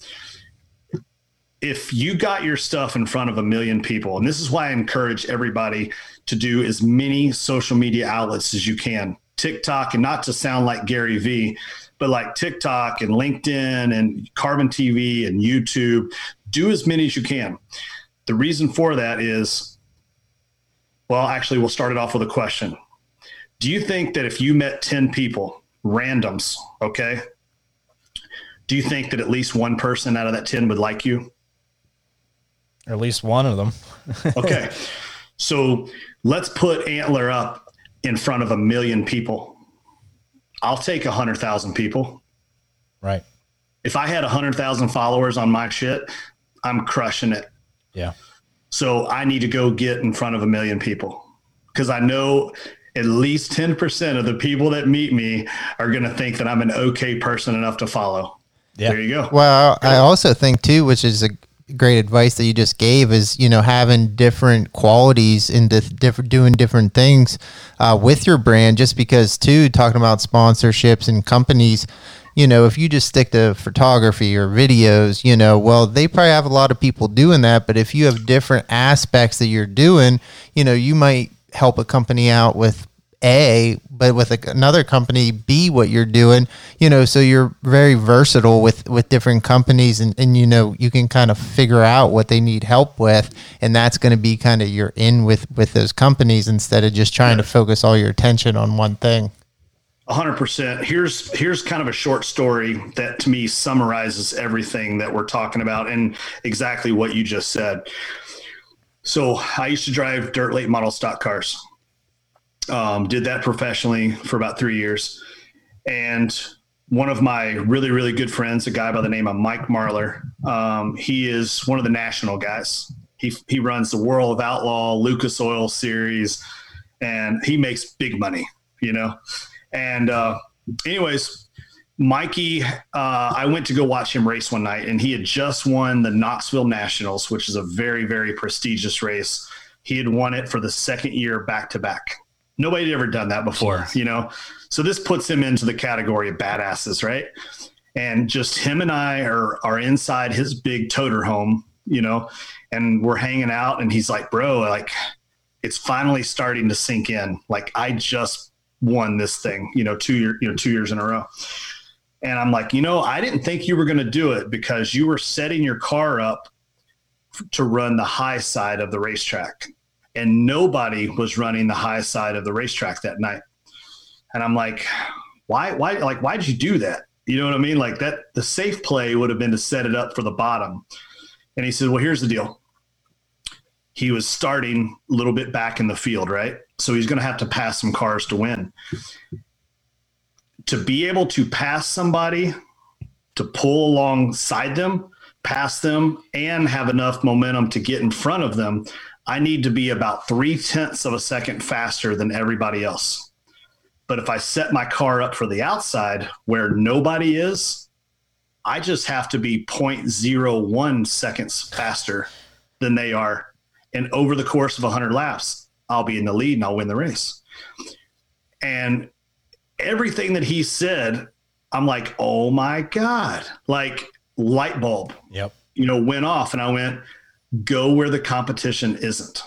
if you got your stuff in front of a million people, and this is why I encourage everybody to do as many social media outlets as you can. TikTok, and not to sound like Gary Vee, but like TikTok and LinkedIn and Carbon TV and YouTube, do as many as you can. The reason for that is, well, actually, we'll start it off with a question. Do you think that if you met 10 people, randoms, okay, do you think that at least one person out of that 10 would like you? At least one of them. [LAUGHS] okay. So let's put Antler up in front of a million people. I'll take a hundred thousand people. Right. If I had a hundred thousand followers on my shit, I'm crushing it. Yeah. So I need to go get in front of a million people because I know at least 10% of the people that meet me are going to think that I'm an okay person enough to follow. Yeah. There you go. Well, I also think too, which is a great advice that you just gave is you know having different qualities in different doing different things uh, with your brand just because too talking about sponsorships and companies you know if you just stick to photography or videos you know well they probably have a lot of people doing that but if you have different aspects that you're doing you know you might help a company out with a, but with a, another company, B, what you're doing, you know, so you're very versatile with, with different companies and, and, you know, you can kind of figure out what they need help with. And that's going to be kind of your in with, with those companies instead of just trying to focus all your attention on one thing. A hundred percent. Here's here's kind of a short story that to me summarizes everything that we're talking about and exactly what you just said. So I used to drive dirt late model stock cars um, did that professionally for about three years. And one of my really, really good friends, a guy by the name of Mike Marlar, um, he is one of the national guys. He, he runs the World of Outlaw, Lucas Oil series, and he makes big money, you know? And, uh, anyways, Mikey, uh, I went to go watch him race one night, and he had just won the Knoxville Nationals, which is a very, very prestigious race. He had won it for the second year back to back. Nobody had ever done that before, Jeez. you know? So this puts him into the category of badasses, right? And just him and I are, are inside his big toter home, you know, and we're hanging out and he's like, bro, like it's finally starting to sink in. Like I just won this thing, you know, two year, you know, two years in a row. And I'm like, you know, I didn't think you were going to do it because you were setting your car up to run the high side of the racetrack and nobody was running the high side of the racetrack that night. And I'm like, why, why, like, why did you do that? You know what I mean? Like that, the safe play would have been to set it up for the bottom. And he said, well, here's the deal. He was starting a little bit back in the field, right? So he's going to have to pass some cars to win. To be able to pass somebody, to pull alongside them, pass them, and have enough momentum to get in front of them, I need to be about three tenths of a second faster than everybody else. But if I set my car up for the outside where nobody is, I just have to be 0.01 seconds faster than they are. And over the course of 100 laps, I'll be in the lead and I'll win the race. And everything that he said, I'm like, oh my God, like light bulb, Yep. you know, went off. And I went, go where the competition isn't.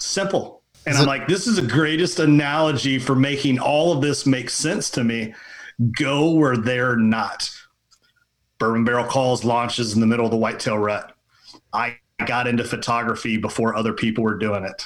Simple. And Is I'm it- like, this is the greatest analogy for making all of this make sense to me. Go where they're not. Bourbon Barrel Calls launches in the middle of the whitetail rut. I got into photography before other people were doing it.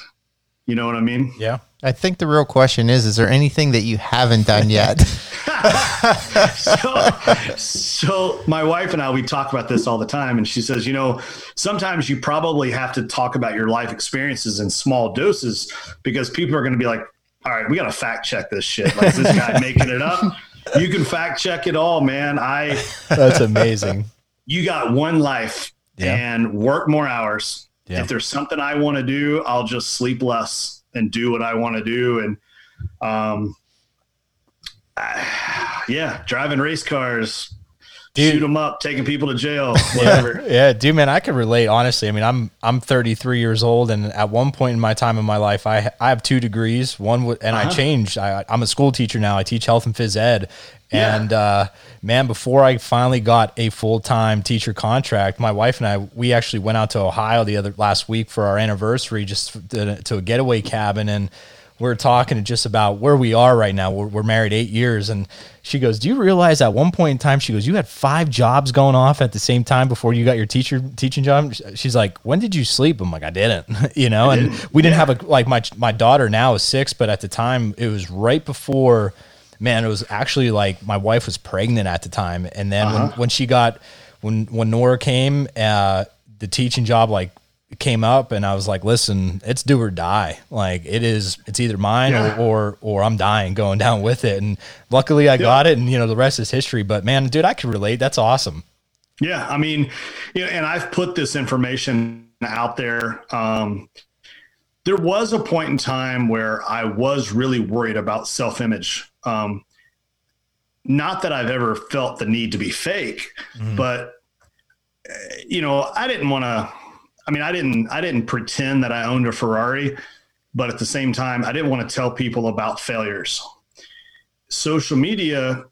You know what I mean? Yeah. I think the real question is: Is there anything that you haven't done yet? [LAUGHS] [LAUGHS] so, so my wife and I we talk about this all the time, and she says, you know, sometimes you probably have to talk about your life experiences in small doses because people are going to be like, all right, we got to fact check this shit. Like, is this guy [LAUGHS] making it up? You can fact check it all, man. I That's amazing. you got one life Yeah. and work more hours. Yeah. If there's something I want to do, I'll just sleep less and do what I want to do. And, um, [SIGHS] yeah, driving race cars, Dude. shoot them up, taking people to jail, [LAUGHS] whatever. Yeah, dude, man, I could relate. Honestly, I mean, I'm I'm 33 years old, and at one point in my time in my life, I I have two degrees. One, w- and I Uh-huh. changed. I, I'm a school teacher now. I teach health and phys ed. Yeah. And uh, man, before I finally got a full time teacher contract, my wife and I we actually went out to Ohio the other last week for our anniversary, just to, to a getaway cabin, and we are talking just about where we are right now. We're, we're married eight years, and she goes, "Do you realize at one point in time, she goes, you had five jobs going off at the same time before you got your teacher teaching job." She's like, "When did you sleep?" I'm like, "I didn't," [LAUGHS] you know. and we didn't have a like my my daughter now is six, but at the time it was right before. Man, it was actually like my wife was pregnant at the time, and then when, when she got when when Nora came, uh, the teaching job like came up and I was like, listen, it's do or die. Like it is, it's either mine Yeah. or, or, or I'm dying going [LAUGHS] down with it. And luckily I got it and you know, the rest is history, but man, dude, I can relate. That's awesome. Yeah, I mean, you know, and I've put this information out there. Um, there was a point in time where I was really worried about self image. Um, not that I've ever felt the need to be fake, but uh, you know, I didn't want to. I mean, I didn't. I didn't pretend that I owned a Ferrari, but at the same time, I didn't want to tell people about failures. Social media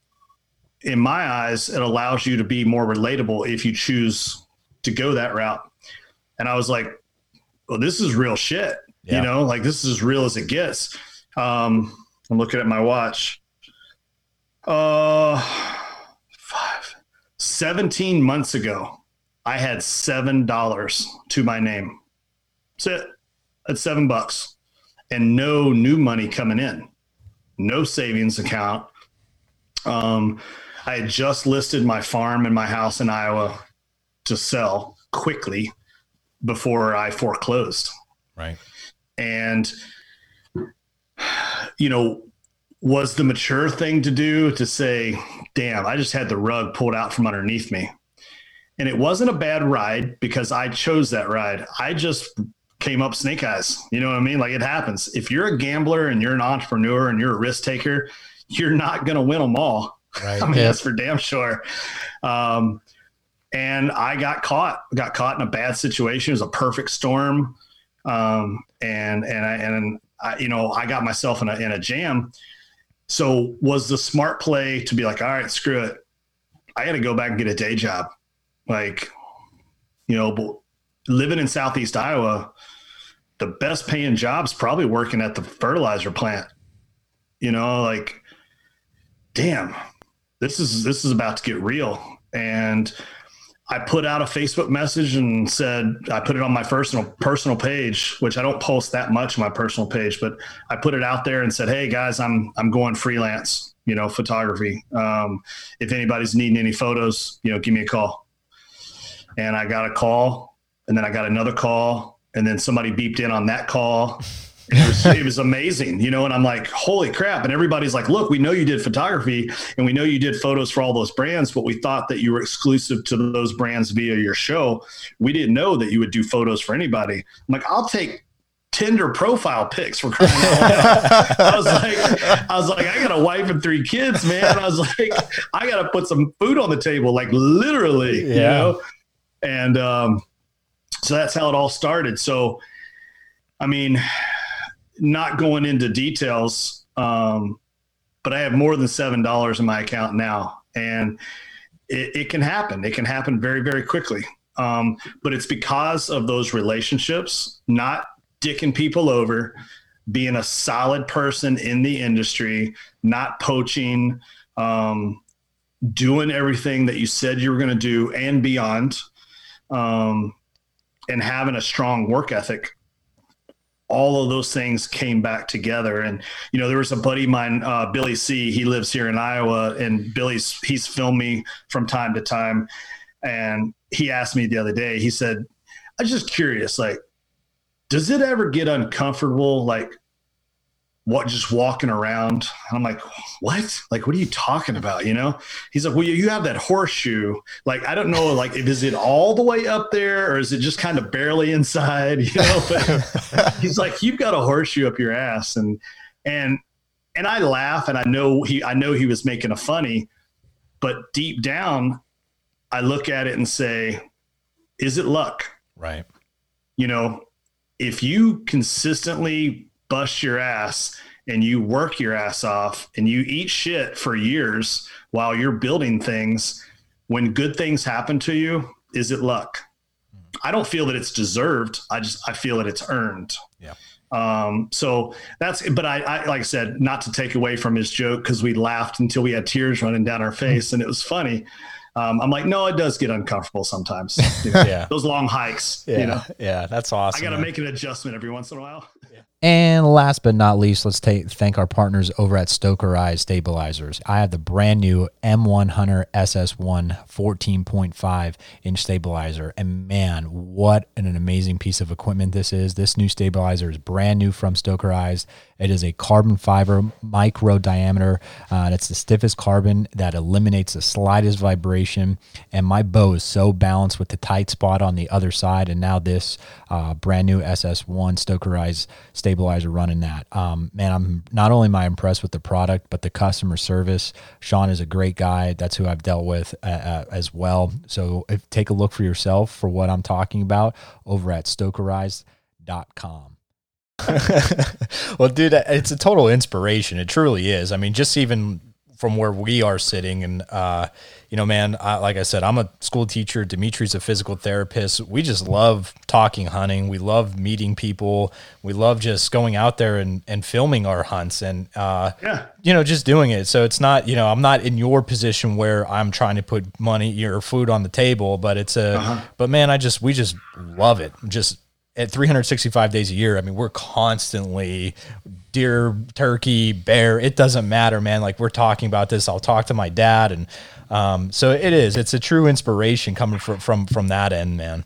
in my eyes, it allows you to be more relatable if you choose to go that route. And I was like, well, this is real shit. Yeah. You know, like this is as real as it gets. Um, I'm looking at my watch. Uh, five, 17 months ago, I had $7 to my name. That's it. That's seven bucks and no new money coming in, no savings account. Um, I had just listed my farm and my house in Iowa to sell quickly before I foreclosed. Right. And, you know, was the mature thing to do to say, damn, I just had the rug pulled out from underneath me. And it wasn't a bad ride because I chose that ride. I just came up snake eyes. You know what I mean? Like it happens. If you're a gambler and you're an entrepreneur and you're a risk taker, you're not going to win them all. Right. [LAUGHS] I mean, Yeah. that's for damn sure. Um, and I got caught, got caught in a bad situation. It was a perfect storm. Um, and, and I, and I, you know, I got myself in a, in a jam. So was the smart play to be like, all right, screw it. I got to go back and get a day job. Like, you know, living in Southeast Iowa, the best paying job's probably working at the fertilizer plant. You know, like, damn, this is this is about to get real. And I put out a Facebook message and said I put it on my personal personal page, which I don't post that much on my personal page, but I put it out there and said, "Hey guys, I'm I'm going freelance, you know, photography. Um, if anybody's needing any photos, you know, give me a call." And I got a call, and then I got another call, and then somebody beeped in on that call. It was, it was amazing, you know, and I'm like, holy crap. And everybody's like, look, we know you did photography and we know you did photos for all those brands, but we thought that you were exclusive to those brands via your show. We didn't know that you would do photos for anybody. I'm like, I'll take Tinder profile pics for crying out loud. I was like, I was like, I got a wife and three kids, man. I was like, I got to put some food on the table, like literally, you know? And um, so that's how it all started. So, I mean, not going into details, Um, but I have more than seven dollars in my account now, and it, it, can happen. It can happen very, very quickly. Um, but it's because of those relationships, not dicking people over, being a solid person in the industry, not poaching, um, doing everything that you said you were going to do and beyond, um, and having a strong work ethic. All of those things came back together, and you know there was a buddy of mine, uh, Billy C. He lives here in Iowa, and Billy's he's filmed me from time to time, and he asked me the other day. He said, "I'm just curious, like, does it ever get uncomfortable, like what just walking around. And I'm like, what? Like, what are you talking about? You know? He's like, well, you have that horseshoe. Like, I don't know, like, if is it all the way up there or is it just kind of barely inside? [LAUGHS] You know? But he's like, you've got a horseshoe up your ass, and and and I laugh, and I know he, I know he was making a funny, but deep down, I look at it and say, is it luck? Right. You know, if you consistently bust your ass and you work your ass off and you eat shit for years while you're building things, when good things happen to you, is it luck? I don't feel that it's deserved. I just I feel that it's earned. Yeah. Um, so that's but I, I like I said, not to take away from his joke because we laughed until we had tears running down our face and it was funny. Um, I'm like, no, it does get uncomfortable sometimes. [LAUGHS] You know, yeah. Those long hikes. Yeah. You know? Yeah. That's awesome. I got to make an adjustment every once in a while. And last but not least, let's take, thank our partners over at Stokerized Stabilizers. I have the brand new M1 Hunter SS1 14.5 inch stabilizer. And man, what an amazing piece of equipment this is. This new stabilizer is brand new from Stokerized. It is a carbon fiber micro diameter. Uh, it's the stiffest carbon that eliminates the slightest vibration. And my bow is so balanced with the tight spot on the other side. And now this uh, brand new SS1 Stokerized stabilizer running that. Um, man, I'm not only am I impressed with the product, but the customer service. Sean is a great guy. That's who I've dealt with uh, uh, as well. So if, take a look for yourself for what I'm talking about over at stokerized.com. [LAUGHS] well, dude, it's a total inspiration. It truly is. I mean, just even from where we are sitting, and uh, you know, man, I, like I said, I'm a school teacher. Dimitri's a physical therapist. We just love talking hunting. We love meeting people. We love just going out there and, and filming our hunts and, uh, yeah. you know, just doing it. So it's not, you know, I'm not in your position where I'm trying to put money or food on the table, but it's a, uh-huh. but man, I just, we just love it. Just at 365 days a year, I mean, we're constantly deer, turkey, bear. It doesn't matter, man. Like we're talking about this. I'll talk to my dad, and um, so it is. It's a true inspiration coming from from from that end, man.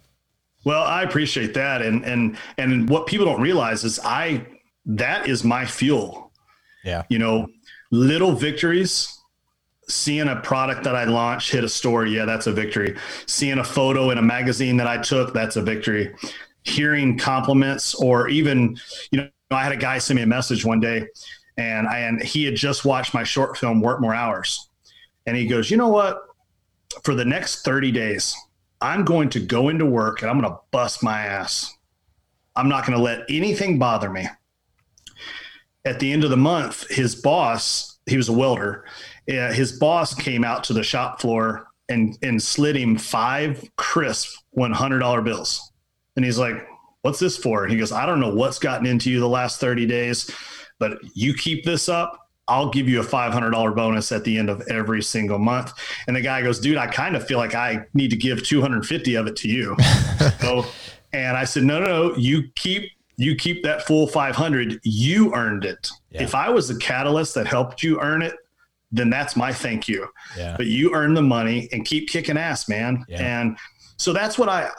Well, I appreciate that, and and and what people don't realize is I that is my fuel. Yeah, you know, little victories seeing a product that I launched hit a store, yeah, that's a victory. Seeing a photo in a magazine that I took, that's a victory hearing compliments or even, you know, I had a guy send me a message one day and I, and he had just watched my short film work more hours. And he goes, you know what? For the next 30 days, I'm going to go into work and I'm going to bust my ass. I'm not going to let anything bother me. At the end of the month, his boss, he was a welder, uh, his boss came out to the shop floor and, and slid him five crisp $100 bills. And he's like, What's this for? And he goes, I don't know what's gotten into you the last 30 days, but you keep this up. I'll give you a $500 bonus at the end of every single month. And the guy goes, dude, I kind of feel like I need to give 250 of it to you. [LAUGHS] so, and I said, no, no, no, you keep, you keep that full 500. You earned it. Yeah. If I was the catalyst that helped you earn it, then that's my thank you. Yeah. But you earn the money and keep kicking ass, man. Yeah. And so that's what I,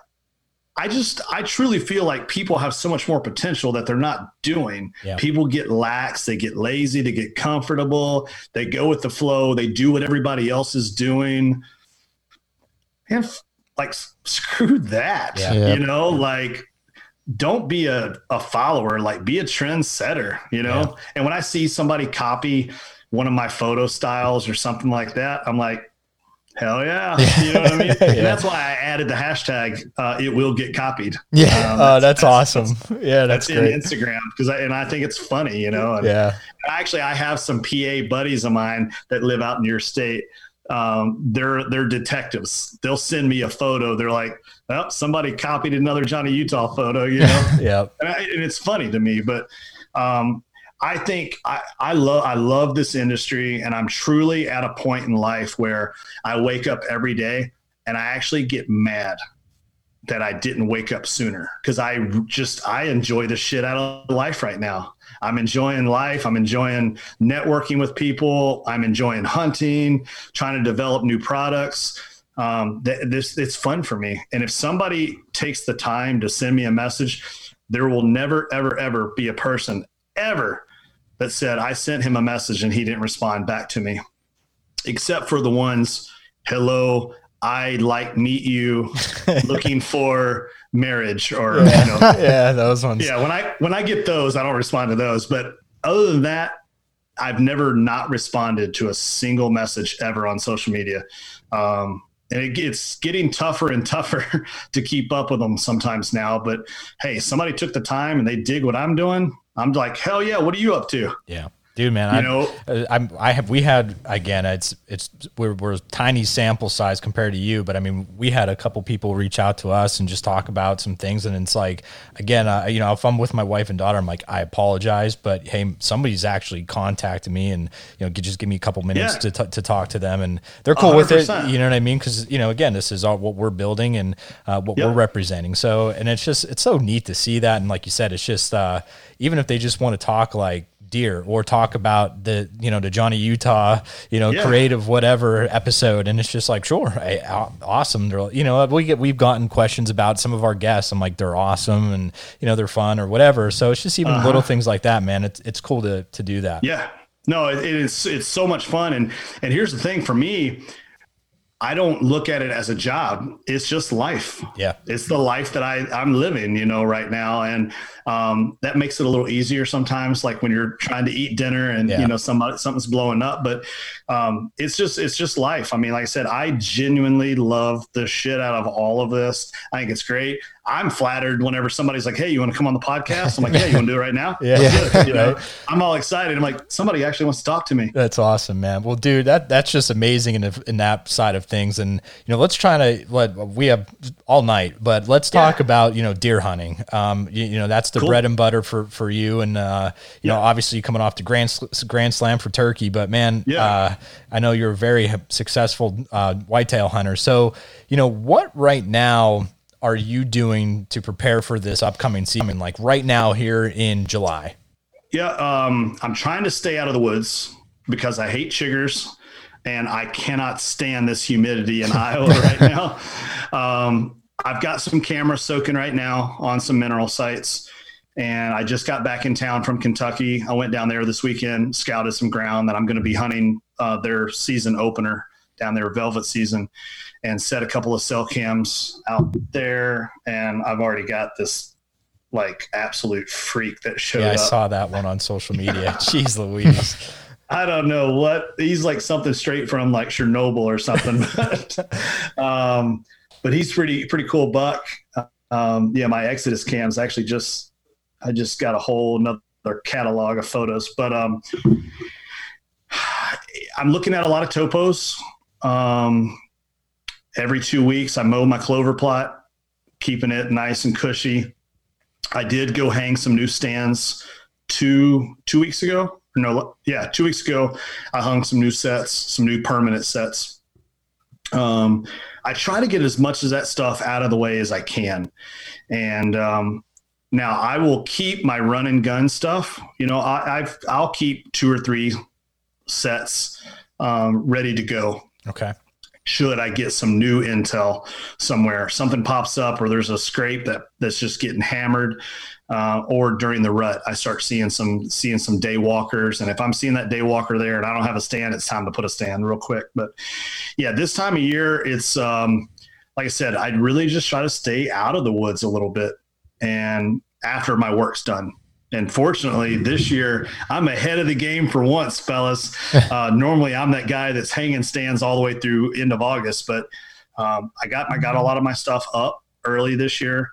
I just I truly feel like people have so much more potential that they're not doing. Yeah. People get lax, they get lazy, they get comfortable, they go with the flow, they do what everybody else is doing. And like [LAUGHS] screw that. Yeah. You know, like don't be a, a follower, like be a trendsetter, you know? Yeah. And when I see somebody copy one of my photo styles or something like that, I'm like, Hell yeah. [LAUGHS] You know what I mean? yeah. And that's why I added the hashtag, uh, it will get copied. Yeah. Um, oh, that's, that's, awesome. That's, [LAUGHS] yeah. That's, that's great. in Instagram. Cause I, and I think it's funny, you know? And yeah. Actually, I have some PA buddies of mine that live out in your state. Um, they're, they're detectives. They'll send me a photo. They're like, well, somebody copied another Johnny Utah photo, you know? [LAUGHS] yeah. And, I, and it's funny to me, but, um, I think I, I love I love this industry and I'm truly at a point in life where I wake up every day and I actually get mad that I didn't wake up sooner because I just I enjoy the shit out of life right now. I'm enjoying life. I'm enjoying networking with people. I'm enjoying hunting, trying to develop new products. Um, th- this it's fun for me. And if somebody takes the time to send me a message, there will never, ever, ever be a person ever that said I sent him a message and he didn't respond back to me, except for the ones, hello, I like meet you, [LAUGHS] looking for marriage or yeah. you know, [LAUGHS] yeah, those ones. Yeah, when I when I get those, I don't respond to those. But other than that, I've never not responded to a single message ever on social media. Um, and it, it's getting tougher and [LAUGHS] tougher to keep up with them sometimes now. But hey, somebody took the time and they dig what I'm doing. I'm like, hell yeah! What are you up to? Yeah. Dude, man, you I, know, uh, I'm, I have, we had, again, it's, it's, we're, we're tiny sample size compared to you, but I mean, we had a couple people reach out to us and just talk about some things. And it's like, again, uh, you know, if I'm with my wife and daughter, I'm like, I apologize, but hey, somebody's actually contacted me and, you know, just give me a couple minutes yeah. to, t- to talk to them and they're cool 100%. with it. You know what I mean? Cause, you know, again, this is all what we're building and uh, what yep. we're representing. So, and it's just, it's so neat to see that. And like you said, it's just, uh, even if they just want to talk like, deer or talk about the you know the Johnny Utah you know yeah. creative whatever episode and it's just like sure I, awesome they're, you know we get we've gotten questions about some of our guests I'm like they're awesome and you know they're fun or whatever so it's just even uh-huh. little things like that man it's it's cool to to do that yeah no it, it is it's so much fun and and here's the thing for me I don't look at it as a job. It's just life. Yeah. It's the life that I, I'm living, you know, right now. And um, that makes it a little easier sometimes, like when you're trying to eat dinner and, yeah. you know, somebody, something's blowing up, but um, it's just, it's just life. I mean, like I said, I genuinely love the shit out of all of this. I think it's great. I'm flattered whenever somebody's like, "Hey, you want to come on the podcast?" I'm like, "Yeah, you want to do it right now?" [LAUGHS] yeah, yeah. You [LAUGHS] know. I'm all excited. I'm like, somebody actually wants to talk to me. That's awesome, man. Well, dude, that that's just amazing in, in that side of things. And you know, let's try to let we have all night, but let's talk yeah. about you know deer hunting. Um, you, you know, that's the cool. bread and butter for for you. And uh, you yeah. know, obviously coming off the grand grand slam for turkey, but man, yeah. Uh, I know you're a very successful uh, whitetail hunter. So you know, what right now are you doing to prepare for this upcoming season? Like right now here in July? Yeah, um, I'm trying to stay out of the woods because I hate chiggers and I cannot stand this humidity in [LAUGHS] Iowa right now. Um, I've got some cameras soaking right now on some mineral sites. And I just got back in town from Kentucky. I went down there this weekend, scouted some ground that I'm going to be hunting uh, their season opener down there, velvet season and set a couple of cell cams out there. And I've already got this like absolute freak that showed yeah, I up. saw that one on social [LAUGHS] media. Jeez Louise. I don't know what he's like something straight from like Chernobyl or something. [LAUGHS] but, um, but he's pretty, pretty cool buck. Um, yeah, my Exodus cams actually just, I just got a whole another catalog of photos, but, um, I'm looking at a lot of topos. Um, every two weeks I mow my clover plot, keeping it nice and cushy. I did go hang some new stands two two weeks ago. No, yeah, two weeks ago I hung some new sets, some new permanent sets. Um, I try to get as much of that stuff out of the way as I can, and um, now I will keep my run and gun stuff. You know, I, I've I'll keep two or three sets um, ready to go. Okay should I get some new intel somewhere, something pops up or there's a scrape that that's just getting hammered, uh, or during the rut, I start seeing some seeing some day walkers, and if I'm seeing that day walker there and I don't have a stand, it's time to put a stand real quick. But yeah, this time of year, it's um, like I said, I'd really just try to stay out of the woods a little bit, and after my work's done, And fortunately, this year I'm ahead of the game for once, fellas. [LAUGHS] Uh, normally, I'm that guy that's hanging stands all the way through end of August, but um, I got I got a lot of my stuff up early this year,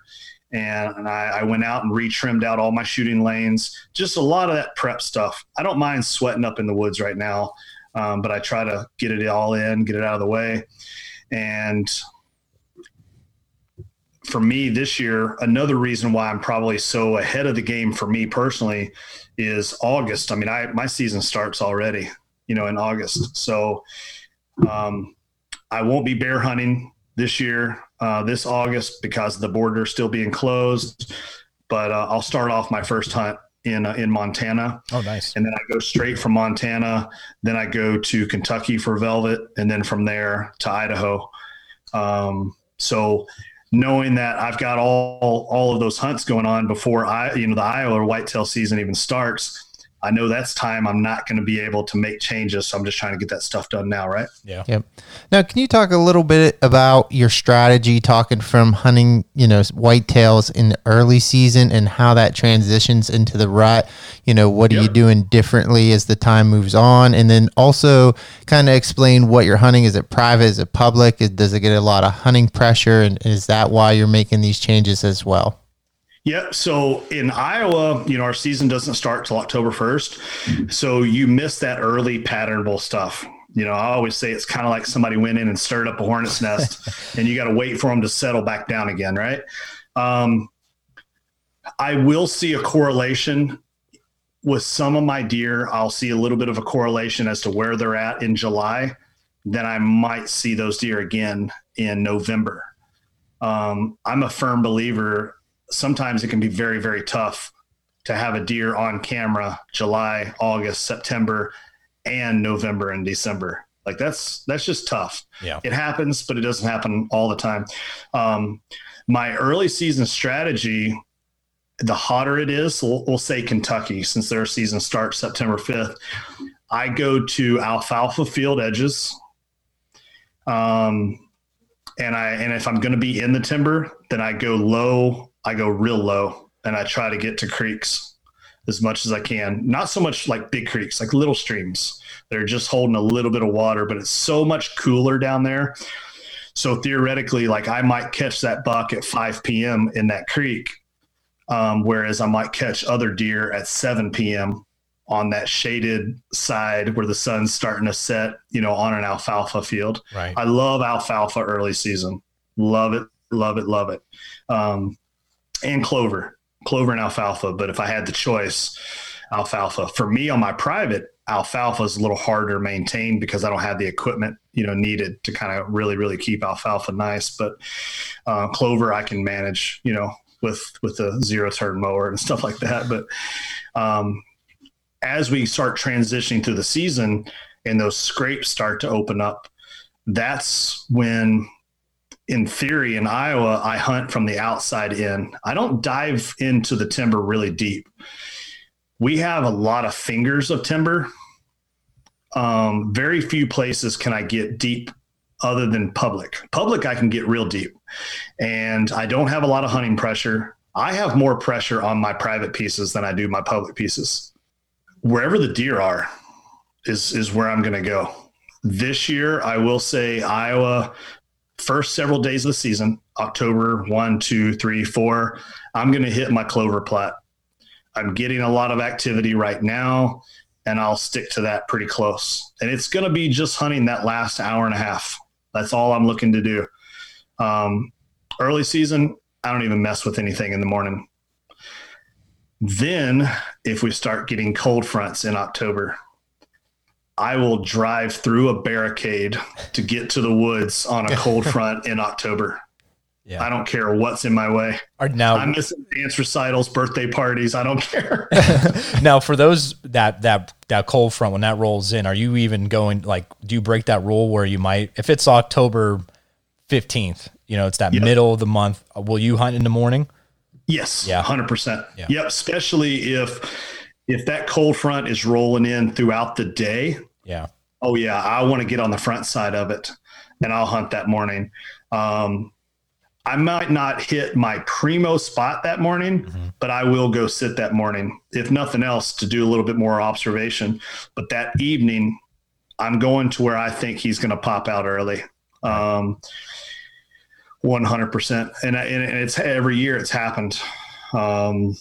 and, and I, I, went out and retrimmed out all my shooting lanes. Just a lot of that prep stuff. I don't mind sweating up in the woods right now, um, but I try to get it all in, get it out of the way, and for me this year, another reason why I'm probably so ahead of the game for me personally is August. I mean, I my season starts already, you know, in August. So um, I won't be bear hunting this year, uh, this August, because the border is still being closed. But uh, I'll start off my first hunt in uh, in Montana. Oh, nice! And then I go straight from Montana. Then I go to Kentucky for velvet, and then from there to Idaho. Um, so knowing that I've got all all of those hunts going on before I you know the Iowa whitetail season even starts. I know that's time I'm not going to be able to make changes. So I'm just trying to get that stuff done now, right? Yeah. Yep. Now, can you talk a little bit about your strategy, talking from hunting, you know, whitetails in the early season and how that transitions into the rut? You know, what are yep. you doing differently as the time moves on? And then also kind of explain what you're hunting. Is it private? Is it public? Does it get a lot of hunting pressure? And is that why you're making these changes as well? Yeah. So in Iowa, you know, our season doesn't start till October 1st. So you miss that early patternable stuff. You know, I always say it's kind of like somebody went in and stirred up a hornet's nest [LAUGHS] and you got to wait for them to settle back down again. Right. Um, I will see a correlation with some of my deer. I'll see a little bit of a correlation as to where they're at in July. Then I might see those deer again in November. Um, I'm a firm believer sometimes it can be very, very tough to have a deer on camera July, August, September, and November and December. Like that's that's just tough. Yeah, it happens, but it doesn't happen all the time. Um, my early season strategy, the hotter it is, we'll, we'll say Kentucky, since their season starts September fifth. I go to alfalfa field edges. Um, and I and if I'm going to be in the timber, then I go low I go real low and I try to get to creeks as much as I can. Not so much like big creeks, like little streams They're just holding a little bit of water, but it's so much cooler down there. So theoretically, like I might catch that buck at 5 p.m. in that creek, um, whereas I might catch other deer at 7 p.m. on that shaded side where the sun's starting to set, you know, on an alfalfa field. Right. I love alfalfa early season. Love it, love it, love it. Um, and clover, clover and alfalfa. But if I had the choice, alfalfa. For me on my private, alfalfa is a little harder to maintain because I don't have the equipment you know needed to kind of really really keep alfalfa nice. But uh, clover I can manage you know with with a zero turn mower and [LAUGHS] stuff like that. But um, as we start transitioning through the season and those scrapes start to open up, that's when in theory in Iowa, I hunt from the outside in. I don't dive into the timber really deep. We have a lot of fingers of timber. Um, very few places can I get deep other than public. Public, I can get real deep. And I don't have a lot of hunting pressure. I have more pressure on my private pieces than I do my public pieces. Wherever the deer are is is where I'm going to go. This year, I will say Iowa first several days of the season, October one, two, three, four, I'm going to hit my clover plat. I'm getting a lot of activity right now, and I'll stick to that pretty close. And it's going to be just hunting that last hour and a half. That's all I'm looking to do. Um, early season, I don't even mess with anything in the morning. Then, if we start getting cold fronts in October, I will drive through a barricade to get to the woods on a cold [LAUGHS] front in October. Yeah. I don't care what's in my way. Are now I'm missing dance recitals, birthday parties. I don't care. [LAUGHS] now, for those that that that cold front when that rolls in, are you even going like? Do you break that rule where you might, if it's October fifteenth, you know, it's that yep. middle of the month. Uh, will you hunt in the morning? Yes. Yeah. Hundred percent. Yep. Especially if if that cold front is rolling in throughout the day yeah. Oh yeah, I want to get on the front side of it, and I'll hunt that morning. Um, I might not hit my primo spot that morning, mm-hmm. but I will go sit that morning, if nothing else, to do a little bit more observation. But that evening, I'm going to where I think he's going to pop out early. Um, 100%. And, and it's every year it's happened. Um,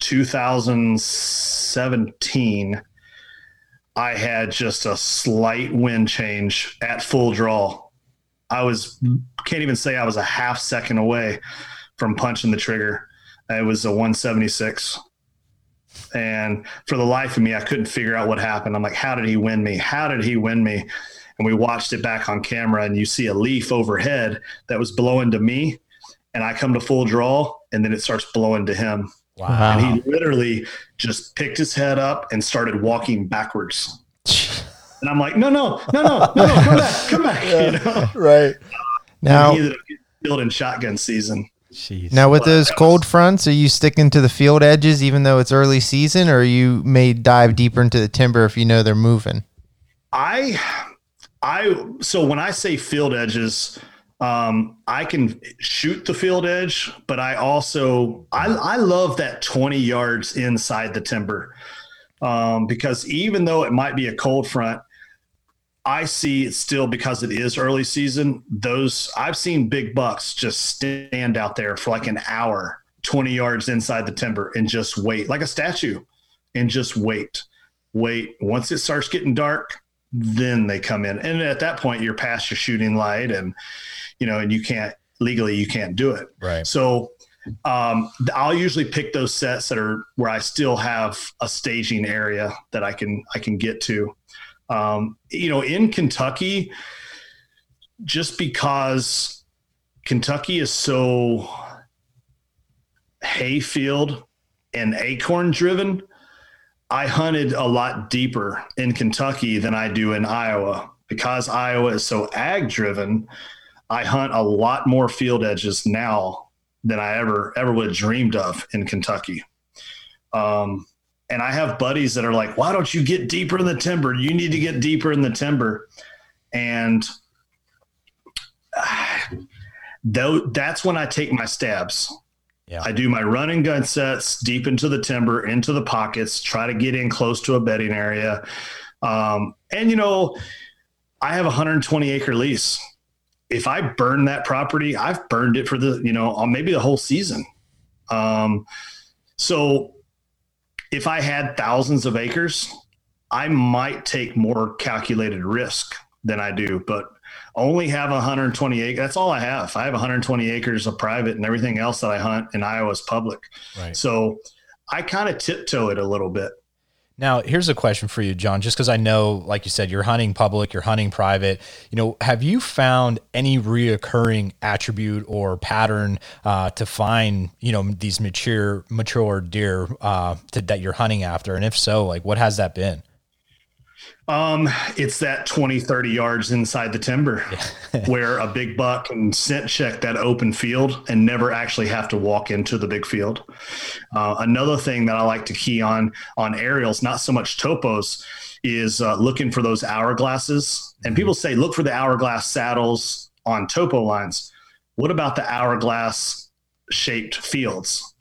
2017, I had just a slight wind change at full draw. I was can't even say I was a half second away from punching the trigger. It was a 176. And for the life of me, I couldn't figure out what happened. I'm like, how did he win me? How did he win me? And we watched it back on camera, and you see a leaf overhead that was blowing to me. And I come to full draw, and then it starts blowing to him. Wow. And he literally just picked his head up and started walking backwards. [LAUGHS] And I'm like, no, no, no, no, no, no, come back, come back. [LAUGHS] Yeah, you know? Right. Now, field and shotgun season. Jeez. Now, with those cold fronts, are you sticking to the field edges even though it's early season, or you may dive deeper into the timber if you know they're moving? I, I, so when I say field edges, um, I can shoot the field edge, but I also I, I love that 20 yards inside the timber um, because even though it might be a cold front, I see it still because it is early season. Those I've seen big bucks just stand out there for like an hour, 20 yards inside the timber and just wait like a statue and just wait. Wait. Once it starts getting dark, then they come in. And at that point, you're past your shooting light and you know, and you can't legally you can't do it. Right. So um, I'll usually pick those sets that are where I still have a staging area that I can I can get to. Um, you know, in Kentucky, just because Kentucky is so hayfield and acorn driven, I hunted a lot deeper in Kentucky than I do in Iowa because Iowa is so ag driven. I hunt a lot more field edges now than I ever ever would have dreamed of in Kentucky. Um, and I have buddies that are like, "Why don't you get deeper in the timber? You need to get deeper in the timber." And [SIGHS] though that's when I take my stabs. Yeah. I do my running gun sets deep into the timber, into the pockets, try to get in close to a bedding area. Um, and you know, I have a 120 acre lease if I burn that property, I've burned it for the, you know, uh, maybe the whole season. Um, so if I had thousands of acres, I might take more calculated risk than I do, but only have 120 acres. That's all I have. I have 120 acres of private and everything else that I hunt in Iowa is public. Right. So I kind of tiptoe it a little bit. Now, here's a question for you, John, just because I know, like you said, you're hunting public, you're hunting private. You know, have you found any reoccurring attribute or pattern uh, to find, you know, these mature, mature deer uh, to, that you're hunting after? And if so, like what has that been? Um, it's that 20, 30 yards inside the timber [LAUGHS] where a big buck can scent check that open field and never actually have to walk into the big field. Uh, another thing that I like to key on on aerials, not so much topos, is uh, looking for those hourglasses. And mm-hmm. people say, look for the hourglass saddles on topo lines. What about the hourglass shaped fields?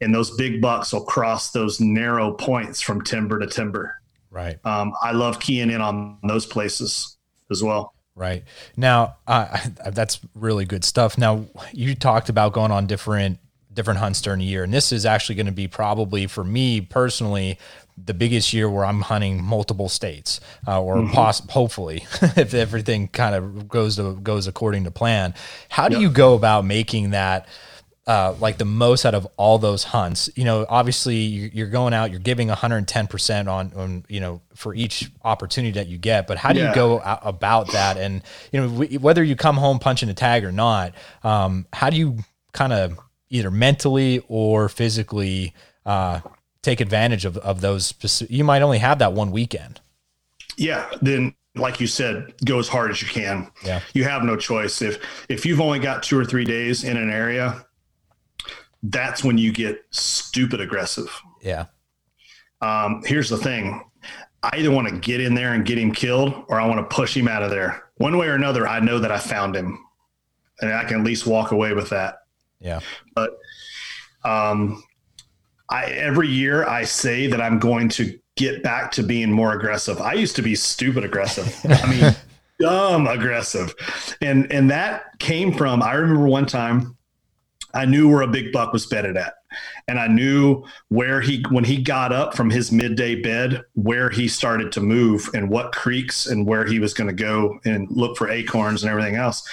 And those big bucks will cross those narrow points from timber to timber. Right. Um, I love keying in on those places as well. Right. Now, uh, that's really good stuff. Now, you talked about going on different different hunts during the year, and this is actually going to be probably for me personally the biggest year where I'm hunting multiple states, uh, or mm-hmm. poss- hopefully, [LAUGHS] if everything kind of goes to goes according to plan. How do yep. you go about making that? Uh, like the most out of all those hunts. You know, obviously you're going out, you're giving 110% on, on, you know, for each opportunity that you get, but how do yeah. you go about that? And, you know, whether you come home punching a tag or not, um, how do you kind of either mentally or physically, uh, take advantage of, of those, specific, you might only have that one weekend. Yeah. Then like you said, go as hard as you can. Yeah. You have no choice. If if you've only got two or three days in an area, that's when you get stupid aggressive. Yeah. Um, here's the thing I either want to get in there and get him killed or I want to push him out of there. One way or another, I know that I found him. and I can at least walk away with that. Yeah. But um, I every year I say that I'm going to get back to being more aggressive. I used to be stupid aggressive. I mean, [LAUGHS] dumb aggressive, and and that came from I remember one time I knew where a big buck was bedded at. And I knew where he, when he got up from his midday bed, where he started to move and what creeks and where he was going to go and look for acorns and everything else.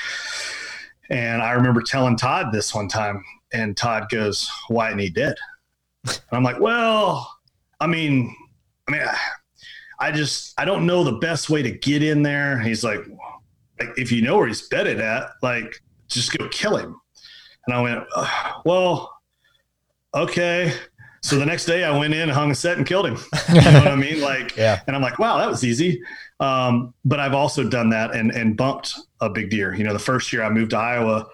And I remember telling Todd this one time, and Todd goes, "Why isn't he dead?" And I'm like, "Well, I mean, I mean, I just I don't know the best way to get in there." He's like, "Like if you know where he's bedded at, like just go kill him." And I went, "Well, okay." So the next day I went in, hung a set, and killed him. [LAUGHS] You know what I mean? Like, [LAUGHS] Yeah. and I'm like, wow, that was easy. Um, but I've also done that and and bumped a big deer. You know, the first year I moved to Iowa,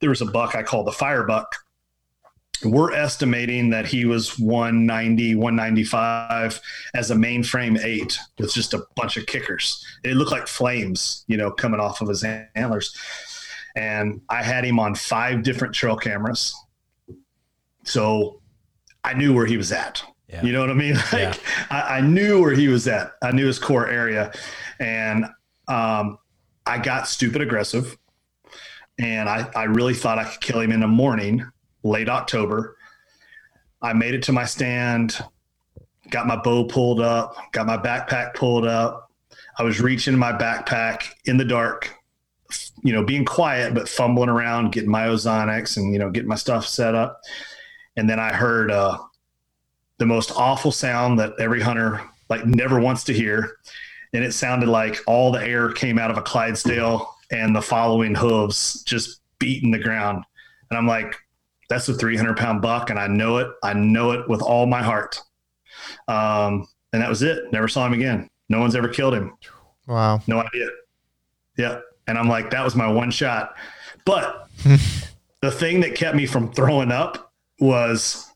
there was a buck I call the fire buck. We're estimating that he was 190, 195 as a mainframe eight with just a bunch of kickers. It looked like flames, you know, coming off of his antlers. And I had him on five different trail cameras. So I knew where he was at. Yeah. You know what I mean? [LAUGHS] Like Yeah. I, I knew where he was at. I knew his core area. And um, I got stupid aggressive. And I, I really thought I could kill him in the morning, late October. I made it to my stand, got my bow pulled up, got my backpack pulled up. I was reaching my backpack in the dark, you know, being quiet, but fumbling around, getting my ozonics and, you know, getting my stuff set up. And then I heard uh, the most awful sound that every hunter like never wants to hear. And it sounded like all the air came out of a Clydesdale and the following hooves just beating the ground. And I'm like, that's a 300 pound buck. And I know it. I know it with all my heart. Um, and that was it. Never saw him again. No one's ever killed him. Wow. No idea. Yeah. And I'm like, that was my one shot. But [LAUGHS] the thing that kept me from throwing up was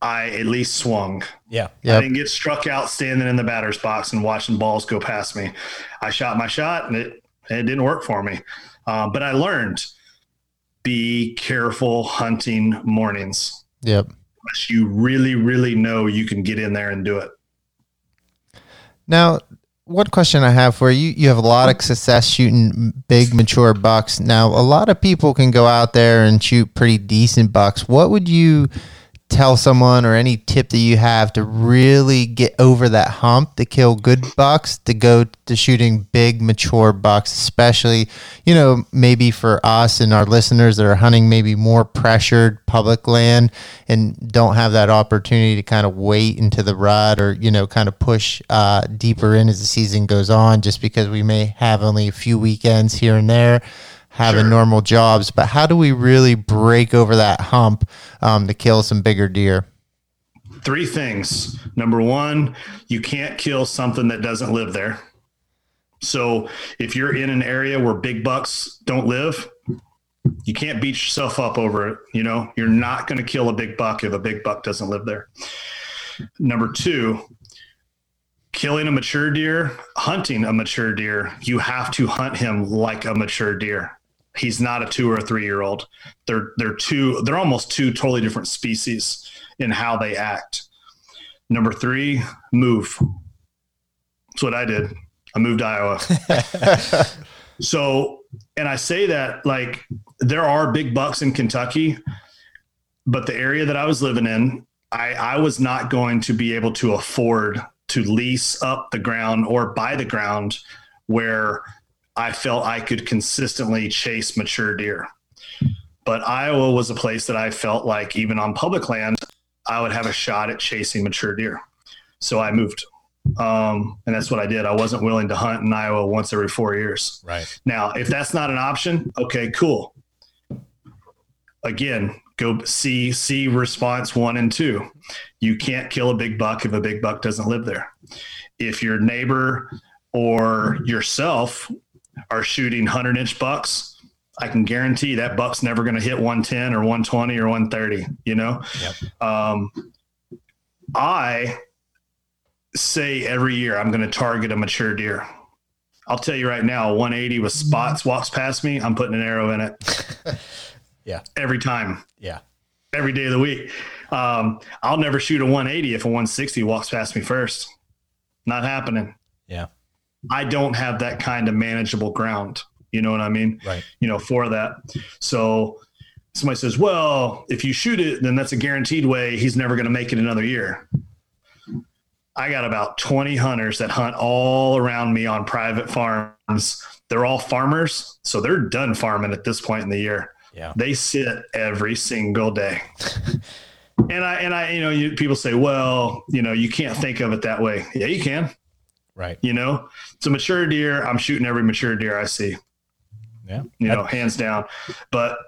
I at least swung. Yeah. I didn't get struck out standing in the batter's box and watching balls go past me. I shot my shot and it, it didn't work for me. Um, but I learned be careful hunting mornings. Yep. Unless you really, really know you can get in there and do it. Now, one question I have for you: You have a lot of success shooting big, mature bucks. Now, a lot of people can go out there and shoot pretty decent bucks. What would you tell someone, or any tip that you have to really get over that hump to kill good bucks, to go to shooting big, mature bucks, especially, you know, maybe for us and our listeners that are hunting maybe more pressured public land and don't have that opportunity to kind of wait into the rut or, you know, kind of push uh, deeper in as the season goes on just because we may have only a few weekends here and there having Sure. normal jobs. But how do we really break over that hump um, to kill some bigger deer? Three things. Number one, you can't kill something that doesn't live there. So if you're in an area where big bucks don't live, you can't beat yourself up over it. You know, you're not going to kill a big buck if a big buck doesn't live there. Number two, killing a mature deer, hunting a mature deer, you have to hunt him like a mature deer. He's not a two or a three year old. They're they're two. They're almost two totally different species in how they act. Number three, move. That's what I did. I moved to Iowa. [LAUGHS] so, and I say that like there are big bucks in Kentucky, but the area that I was living in, I, I was not going to be able to afford to lease up the ground or buy the ground where I felt I could consistently chase mature deer. But Iowa was a place that I felt like even on public land, I would have a shot at chasing mature deer. So I moved. Um, and that's what I did. I wasn't willing to hunt in Iowa once every four years. Right. Now, if that's not an option, okay, cool. Again, go see see response one and two. You can't kill a big buck if a big buck doesn't live there. If your neighbor or yourself are shooting hundred inch bucks, I can guarantee that buck's never going to hit 110 or 120 or 130. You know, Yep. um, I say every year I'm going to target a mature deer. I'll tell you right now, 180 with spots walks past me, I'm putting an arrow in it. [LAUGHS] yeah. Every time. Yeah. Every day of the week. Um, I'll never shoot a 180 if a 160 walks past me first. Not happening. I don't have that kind of manageable ground. You know what I mean? Right. You know, for that. So somebody says, well, if you shoot it, then that's a guaranteed way he's never going to make it another year. I got about 20 hunters that hunt all around me on private farms. They're all farmers, so they're done farming at this point in the year. Yeah. They sit every single day. [LAUGHS] and I and I you know, you people say, "Well, you know, you can't think of it that way." Yeah, you can. Right. You know, it's a mature deer. I'm shooting every mature deer I see. Yeah. You know, hands down. But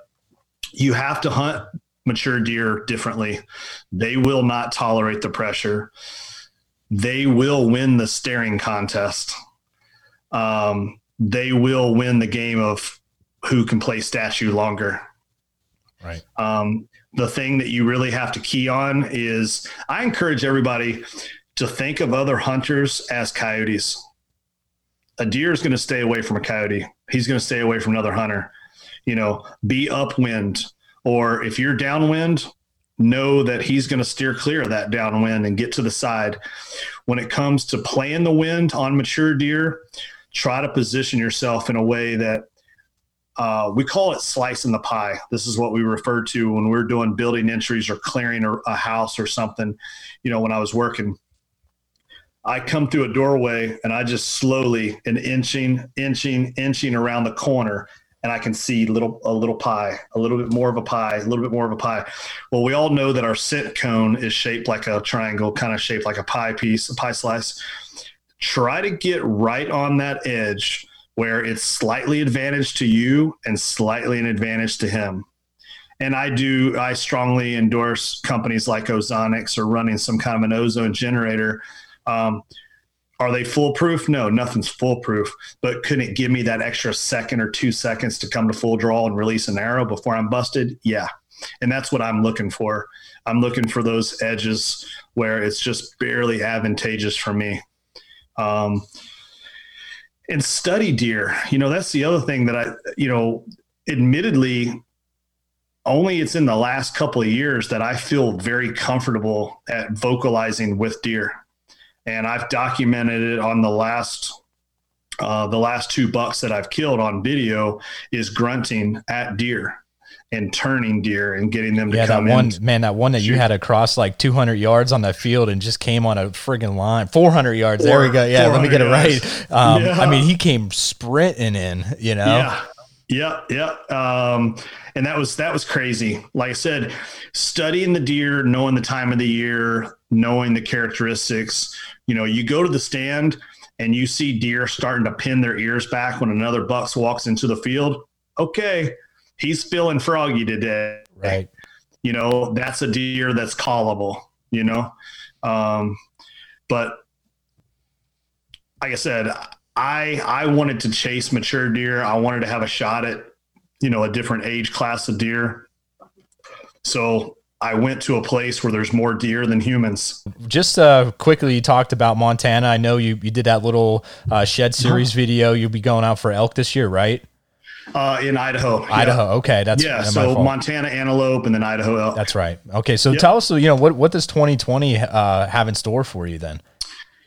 you have to hunt mature deer differently. They will not tolerate the pressure. They will win the staring contest. Um, they will win the game of who can play statue longer. Right. Um, the thing that you really have to key on is I encourage everybody to think of other hunters as coyotes. A deer is going to stay away from a coyote. He's going to stay away from another hunter. You know, be upwind, or if you're downwind, know that he's going to steer clear of that downwind and get to the side. When it comes to playing the wind on mature deer, try to position yourself in a way that uh, we call it slicing the pie. This is what we refer to when we're doing building entries or clearing a, a house or something. You know, when I was working, I come through a doorway and I just slowly and inching, inching, inching around the corner, and I can see little a little pie, a little bit more of a pie, a little bit more of a pie. Well, we all know that our scent cone is shaped like a triangle, kind of shaped like a pie piece, a pie slice. Try to get right on that edge where it's slightly advantage to you and slightly an advantage to him. And I do, I strongly endorse companies like Ozonics or running some kind of an ozone generator. Um, are they foolproof? No, nothing's foolproof. But couldn't it give me that extra second or two seconds to come to full draw and release an arrow before I'm busted? Yeah. And that's what I'm looking for. I'm looking for those edges where it's just barely advantageous for me. Um, and study deer. You know, that's the other thing that I, you know, admittedly, only it's in the last couple of years that I feel very comfortable at vocalizing with deer. And I've documented it on the last uh, the last two bucks that I've killed on video is grunting at deer and turning deer and getting them to yeah, come that one in. man, that one that you had across like 200 yards on that field and just came on a friggin' line, 400 yards. there we go. Yeah, let me get it right. [LAUGHS] Um, Yeah. I mean, he came sprinting in. You know, Yeah. Yeah, yeah. Um, and that was that was crazy. Like I said, studying the deer, knowing the time of the year, knowing the characteristics. You know, you go to the stand and you see deer starting to pin their ears back when another bucks walks into the field. Okay, he's feeling froggy today. right? You know, that's a deer that's callable. You know, um, but like I said, I I wanted to chase mature deer. I wanted to have a shot at you know a different age class of deer. So I went to a place where there's more deer than humans. Just uh, quickly, you talked about Montana. I know you you did that little uh, shed series video. You'll be going out for elk this year, right? Uh, in Idaho. Yeah. Idaho. Okay, that's Yeah. So. Montana antelope and then Idaho elk. That's right. Okay, so Yep. tell us, you know, what what does 2020 uh, have in store for you then?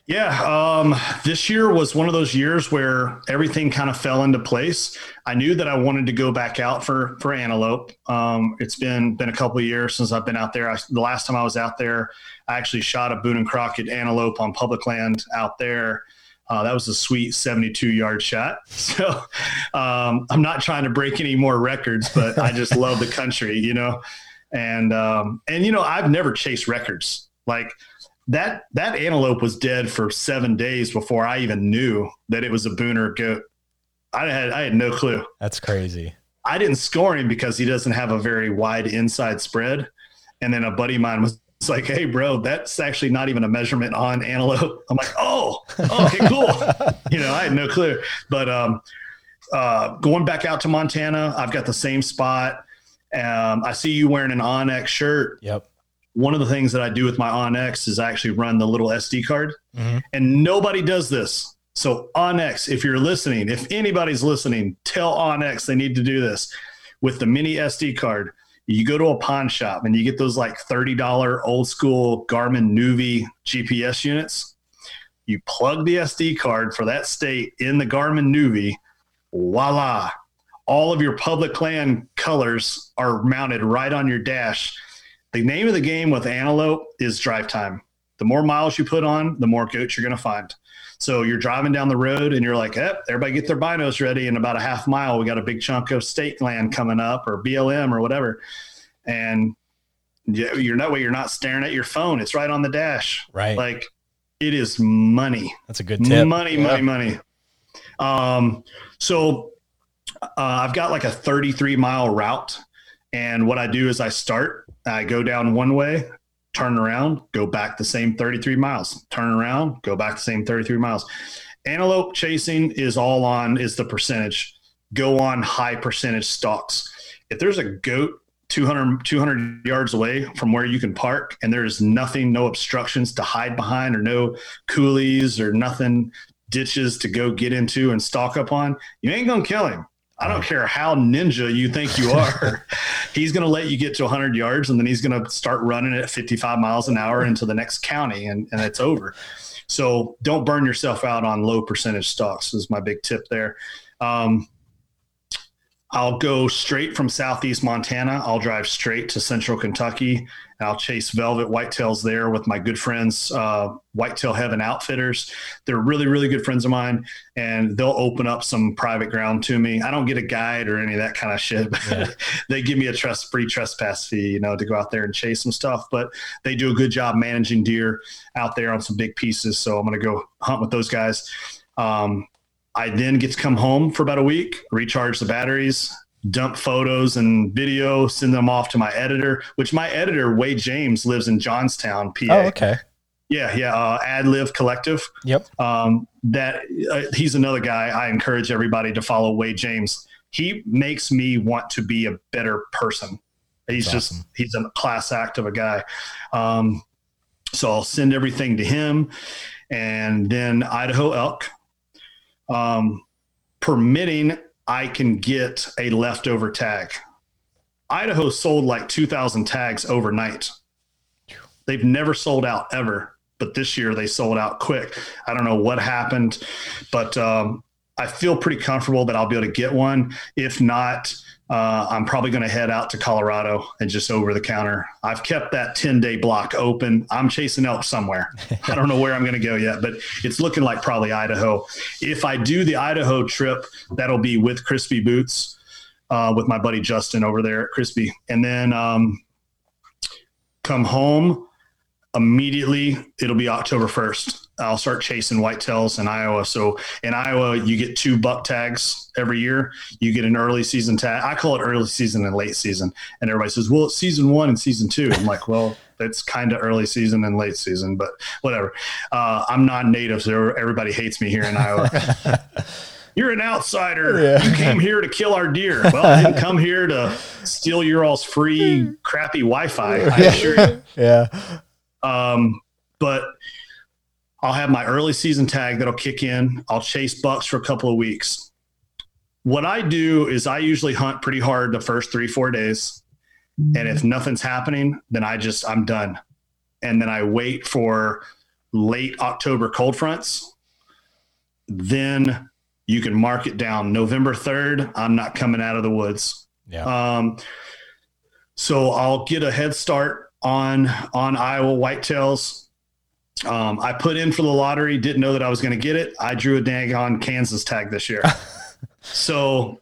Yeah, um, this year was one of those years where everything kind of fell into place. I knew that I wanted to go back out for for antelope. Um, it's been been a couple of years since I've been out there. I, the last time I was out there, I actually shot a Boone and Crockett antelope on public land out there. Uh, that was a sweet 72 yard shot. [LAUGHS] So um, I'm not trying to break any more records, but I just love the country, you know. And um, and you know I've never chased records like that that antelope was dead for seven days before I even knew that it was a booner goat. I had I had no clue. That's crazy. I didn't score him because he doesn't have a very wide inside spread. And then a buddy of mine was like, "Hey, bro, that's actually not even a measurement on antelope." I'm like, "Oh, okay, cool." [LAUGHS] you know, I had no clue. But um, uh, going back out to Montana, I've got the same spot. Um, I see you wearing an onX shirt Yep. One of the things that I do with my onX is I actually run the little SD card, Mhm. and nobody does this. So onX, if you're listening, if anybody's listening, tell onX they need to do this with the mini SD card. You go to a pawn shop and you get those like $30 old school Garmin Nuvi GPS units. You plug the SD card for that state in the Garmin Nuvi, voila. All of your public land colors are mounted right on your dash. The name of the game with Antelope is drive time. The more miles you put on, the more goats you're going to find. So you're driving down the road and you're like, eh, everybody get their binos ready. In about a half mile, we got a big chunk of state land coming up or BLM or whatever. And you're that way, you're not staring at your phone. It's right on the dash. Right. Like it is money. That's a good tip. Money, yeah. money, money. Um, so uh, I've got like a 33 mile route. And what I do is I start, I go down one way, turn around, go back the same 33 miles, turn around, go back the same 33 miles. Antelope chasing is all on is the percentage. Go on high percentage stalks. If there's a goat 200, 200 yards away from where you can park and there's nothing, no obstructions to hide behind or no coulees or nothing, ditches to go get into and stalk up on, you ain't going to kill him. I don't care how ninja you think you [LAUGHS] are. he's going to let you get to 100 yards and then he's going to start running at 55 miles an hour into the next county and, and it's over. So don't burn yourself out on low percentage stocks is my big tip there. Um, I'll go straight from southeast Montana. I'll drive straight to central Kentucky. I'll chase velvet whitetails there with my good friends, uh, Whitetail Heaven Outfitters. They're really, really good friends of mine, and they'll open up some private ground to me. I don't get a guide or any of that kind of shit. Yeah. [LAUGHS] they give me a trust free trespass fee, you know, to go out there and chase some stuff. But they do a good job managing deer out there on some big pieces. So I'm going to go hunt with those guys. Um, I then get to come home for about a week, recharge the batteries, dump photos and video, send them off to my editor, which my editor, Wade James, lives in Johnstown, PA. Oh, okay. Yeah, yeah. Uh, Ad Live Collective. Yep. Um, that uh, he's another guy. I encourage everybody to follow Wade James. He makes me want to be a better person. He's That's just awesome. he's a class act of a guy. Um, so I'll send everything to him, and then Idaho elk um, permitting I can get a leftover tag. Idaho sold like 2,000 tags overnight. They've never sold out ever, but this year they sold out quick. I don't know what happened, but um, I feel pretty comfortable that I'll be able to get one. If not, uh, I'm probably going to head out to Colorado and just over the counter. I've kept that 10 day block open. I'm chasing elk somewhere. I don't know where I'm going to go yet, but it's looking like probably Idaho. If I do the Idaho trip, that'll be with Crispi Boots, uh, with my buddy Justin over there at Crispi. And then um, come home immediately, it'll be October 1st. I'll start chasing whitetails in Iowa. So in Iowa, you get two buck tags every year. You get an early season tag. I call it early season and late season. And everybody says, well, it's season one and season two. I'm like, well, it's kind of early season and late season, but whatever. Uh, I'm not native, so everybody hates me here in Iowa. [LAUGHS] You're an outsider. Yeah. You came here to kill our deer. Well, I didn't come here to steal your all's free crappy Wi-Fi. I [LAUGHS] assure you. Yeah. Um, but I'll have my early season tag that'll kick in. I'll chase bucks for a couple of weeks. What I do is I usually hunt pretty hard the first three, four days. And if nothing's happening, then I just, I'm done. And then I wait for late October cold fronts. Then you can mark it down. November 3rd, I'm not coming out of the woods. Yeah. Um, so I'll get a head start on on Iowa whitetails um, I put in for the lottery, didn't know that I was going to get it. I drew a dang on Kansas tag this year. [LAUGHS] so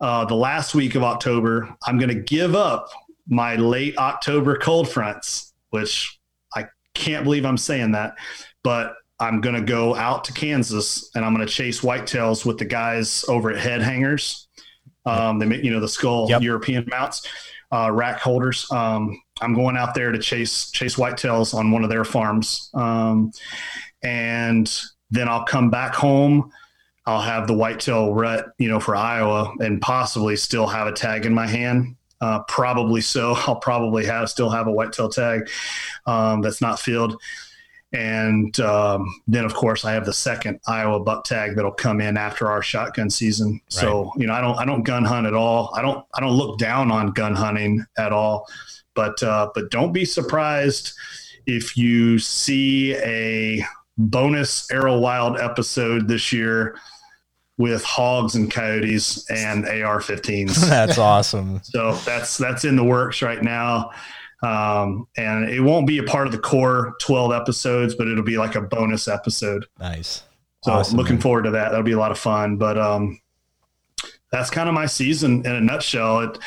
uh, the last week of October, I'm going to give up my late October cold fronts, which I can't believe I'm saying that, but I'm going to go out to Kansas and I'm going to chase whitetails with the guys over at Head Hangers. Um, they make, you know, the skull yep. European mounts, uh, rack holders. Um, I'm going out there to chase chase whitetails on one of their farms, um, and then I'll come back home. I'll have the whitetail rut, you know, for Iowa, and possibly still have a tag in my hand. Uh, probably so. [LAUGHS] I'll probably have still have a whitetail tag um, that's not filled. And um, then, of course, I have the second Iowa buck tag that'll come in after our shotgun season. So, you know, I don't I don't gun hunt at all. I don't I don't look down on gun hunting at all. But uh, but don't be surprised if you see a bonus Arrow Wild episode this year with hogs and coyotes and AR-15s. [LAUGHS] That's awesome. so that's that's in the works right now. Um, and it won't be a part of the core 12 episodes, but it'll be like a bonus episode. Nice. So awesome, looking man. forward to that. That'll be a lot of fun. But um, that's kind of my season in a nutshell. It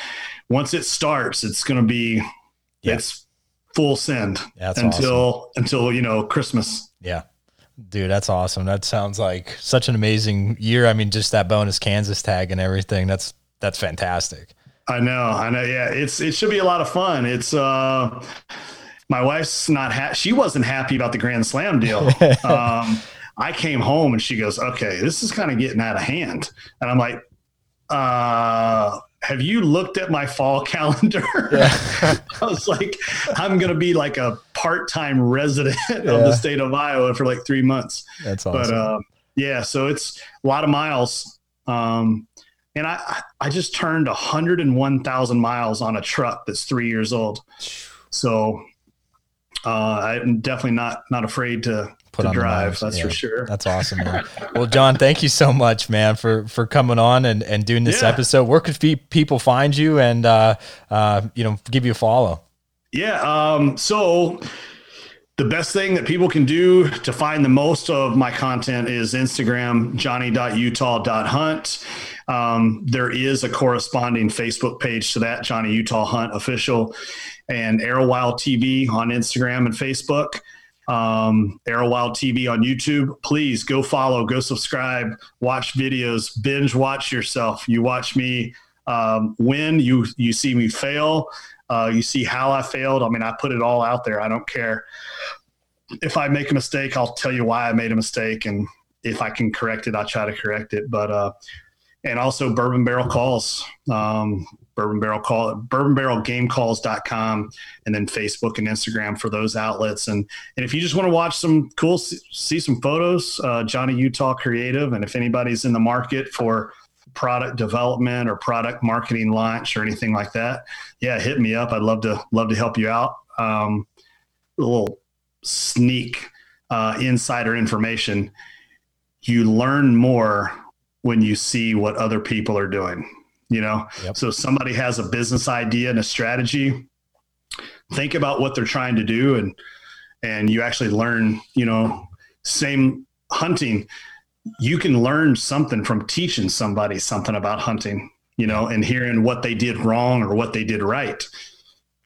once it starts, it's going to be yeah. it's full send until awesome. until you know Christmas. Yeah. Dude, that's awesome. That sounds like such an amazing year. I mean, just that bonus Kansas tag and everything. That's that's fantastic. I know, I know. Yeah, it's it should be a lot of fun. It's uh, my wife's not ha- she wasn't happy about the Grand Slam deal. [LAUGHS] um, I came home and she goes, "Okay, this is kind of getting out of hand," and I'm like, uh, have you looked at my fall [LAUGHS] calendar? Yeah. [LAUGHS] I was like, I'm going to be like a part time resident yeah. of the state of Iowa for like three months. That's awesome. But uh, yeah, so it's a lot of miles. Um, and I, I just turned 101,000 miles on a truck that's three years old. So uh, I'm definitely not not afraid to Put to drive. That's yeah, for sure. That's awesome. Man. well, John, thank you so much, man, for for coming on and and doing this yeah. episode. Where could people find you and uh, uh, you know give you a follow? Yeah. Um, so the best thing that people can do to find the most of my content is Instagram, johnny.utah.hunt. Um, there is a corresponding Facebook page to that, Johnny Utah Hunt Official, and Arrow Wild TV on Instagram and Facebook. Um, Arrow Wild TV on YouTube. Please go follow, go subscribe, watch videos, binge watch yourself. You watch me um, win, you you see me fail, uh, you see how I failed. I mean, I put it all out there. I don't care if I make a mistake. I'll tell you why I made a mistake, and if I can correct it, I'll try to correct it. But uh, and also bourbon barrel calls um, bourbon barrel call calls.com and then facebook and instagram for those outlets. And and if you just want to watch some cool see some photos uh, johnny utah creative and if anybody's in the market for product development or product marketing launch or anything like that yeah hit me up. I'd love to love to help you out. Um, a little sneak uh, insider information. You learn more when you see what other people are doing you know? Yep. so somebody has a business idea and a strategy think about what they're trying to do and and you actually learn you know same hunting. You can learn something from teaching somebody something about hunting you know and hearing what they did wrong or what they did right.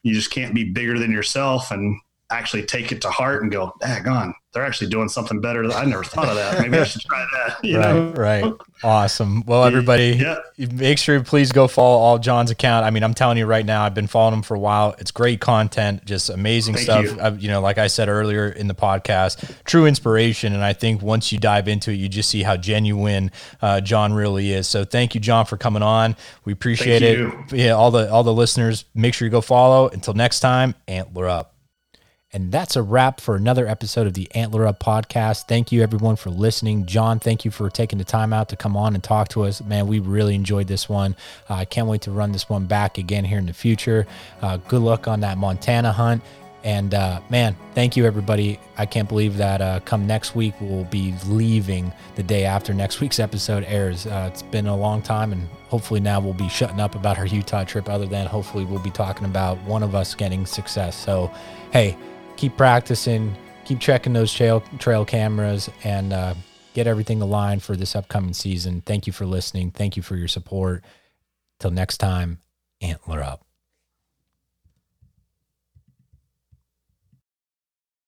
You just can't be bigger than yourself and actually take it to heart and go, dag on, they're actually doing something better. I never thought of that. Maybe I should try that. [LAUGHS] You right, know? right. Awesome. Well, everybody, yeah. make sure you please go follow all John's account. I mean, I'm telling you right now, I've been following him for a while. It's great content, just amazing Thank stuff. You. I, you know, like I said earlier in the podcast, true inspiration. And I think once you dive into it, you just see how genuine uh, John really is. So thank you, John, for coming on. We appreciate Thank it. You. Yeah, all the all the listeners, make sure you go follow. Until next time, antler up. And that's a wrap for another episode of the Antler Up podcast. Thank you, everyone, for listening. John, thank you for taking the time out to come on and talk to us. Man, we really enjoyed this one. Uh, I can't wait to run this one back again here in the future. Uh, good luck on that Montana hunt. And uh, man, thank you, everybody. I can't believe that uh, come next week, we'll be leaving the day after next week's episode airs. Uh, it's been a long time, and hopefully now we'll be shutting up about our Utah trip, other than hopefully we'll be talking about one of us getting success. So, hey, keep practicing, keep checking those trail trail cameras, and uh, get everything aligned for this upcoming season. Thank you for listening. Thank you for your support. Till next time, antler up.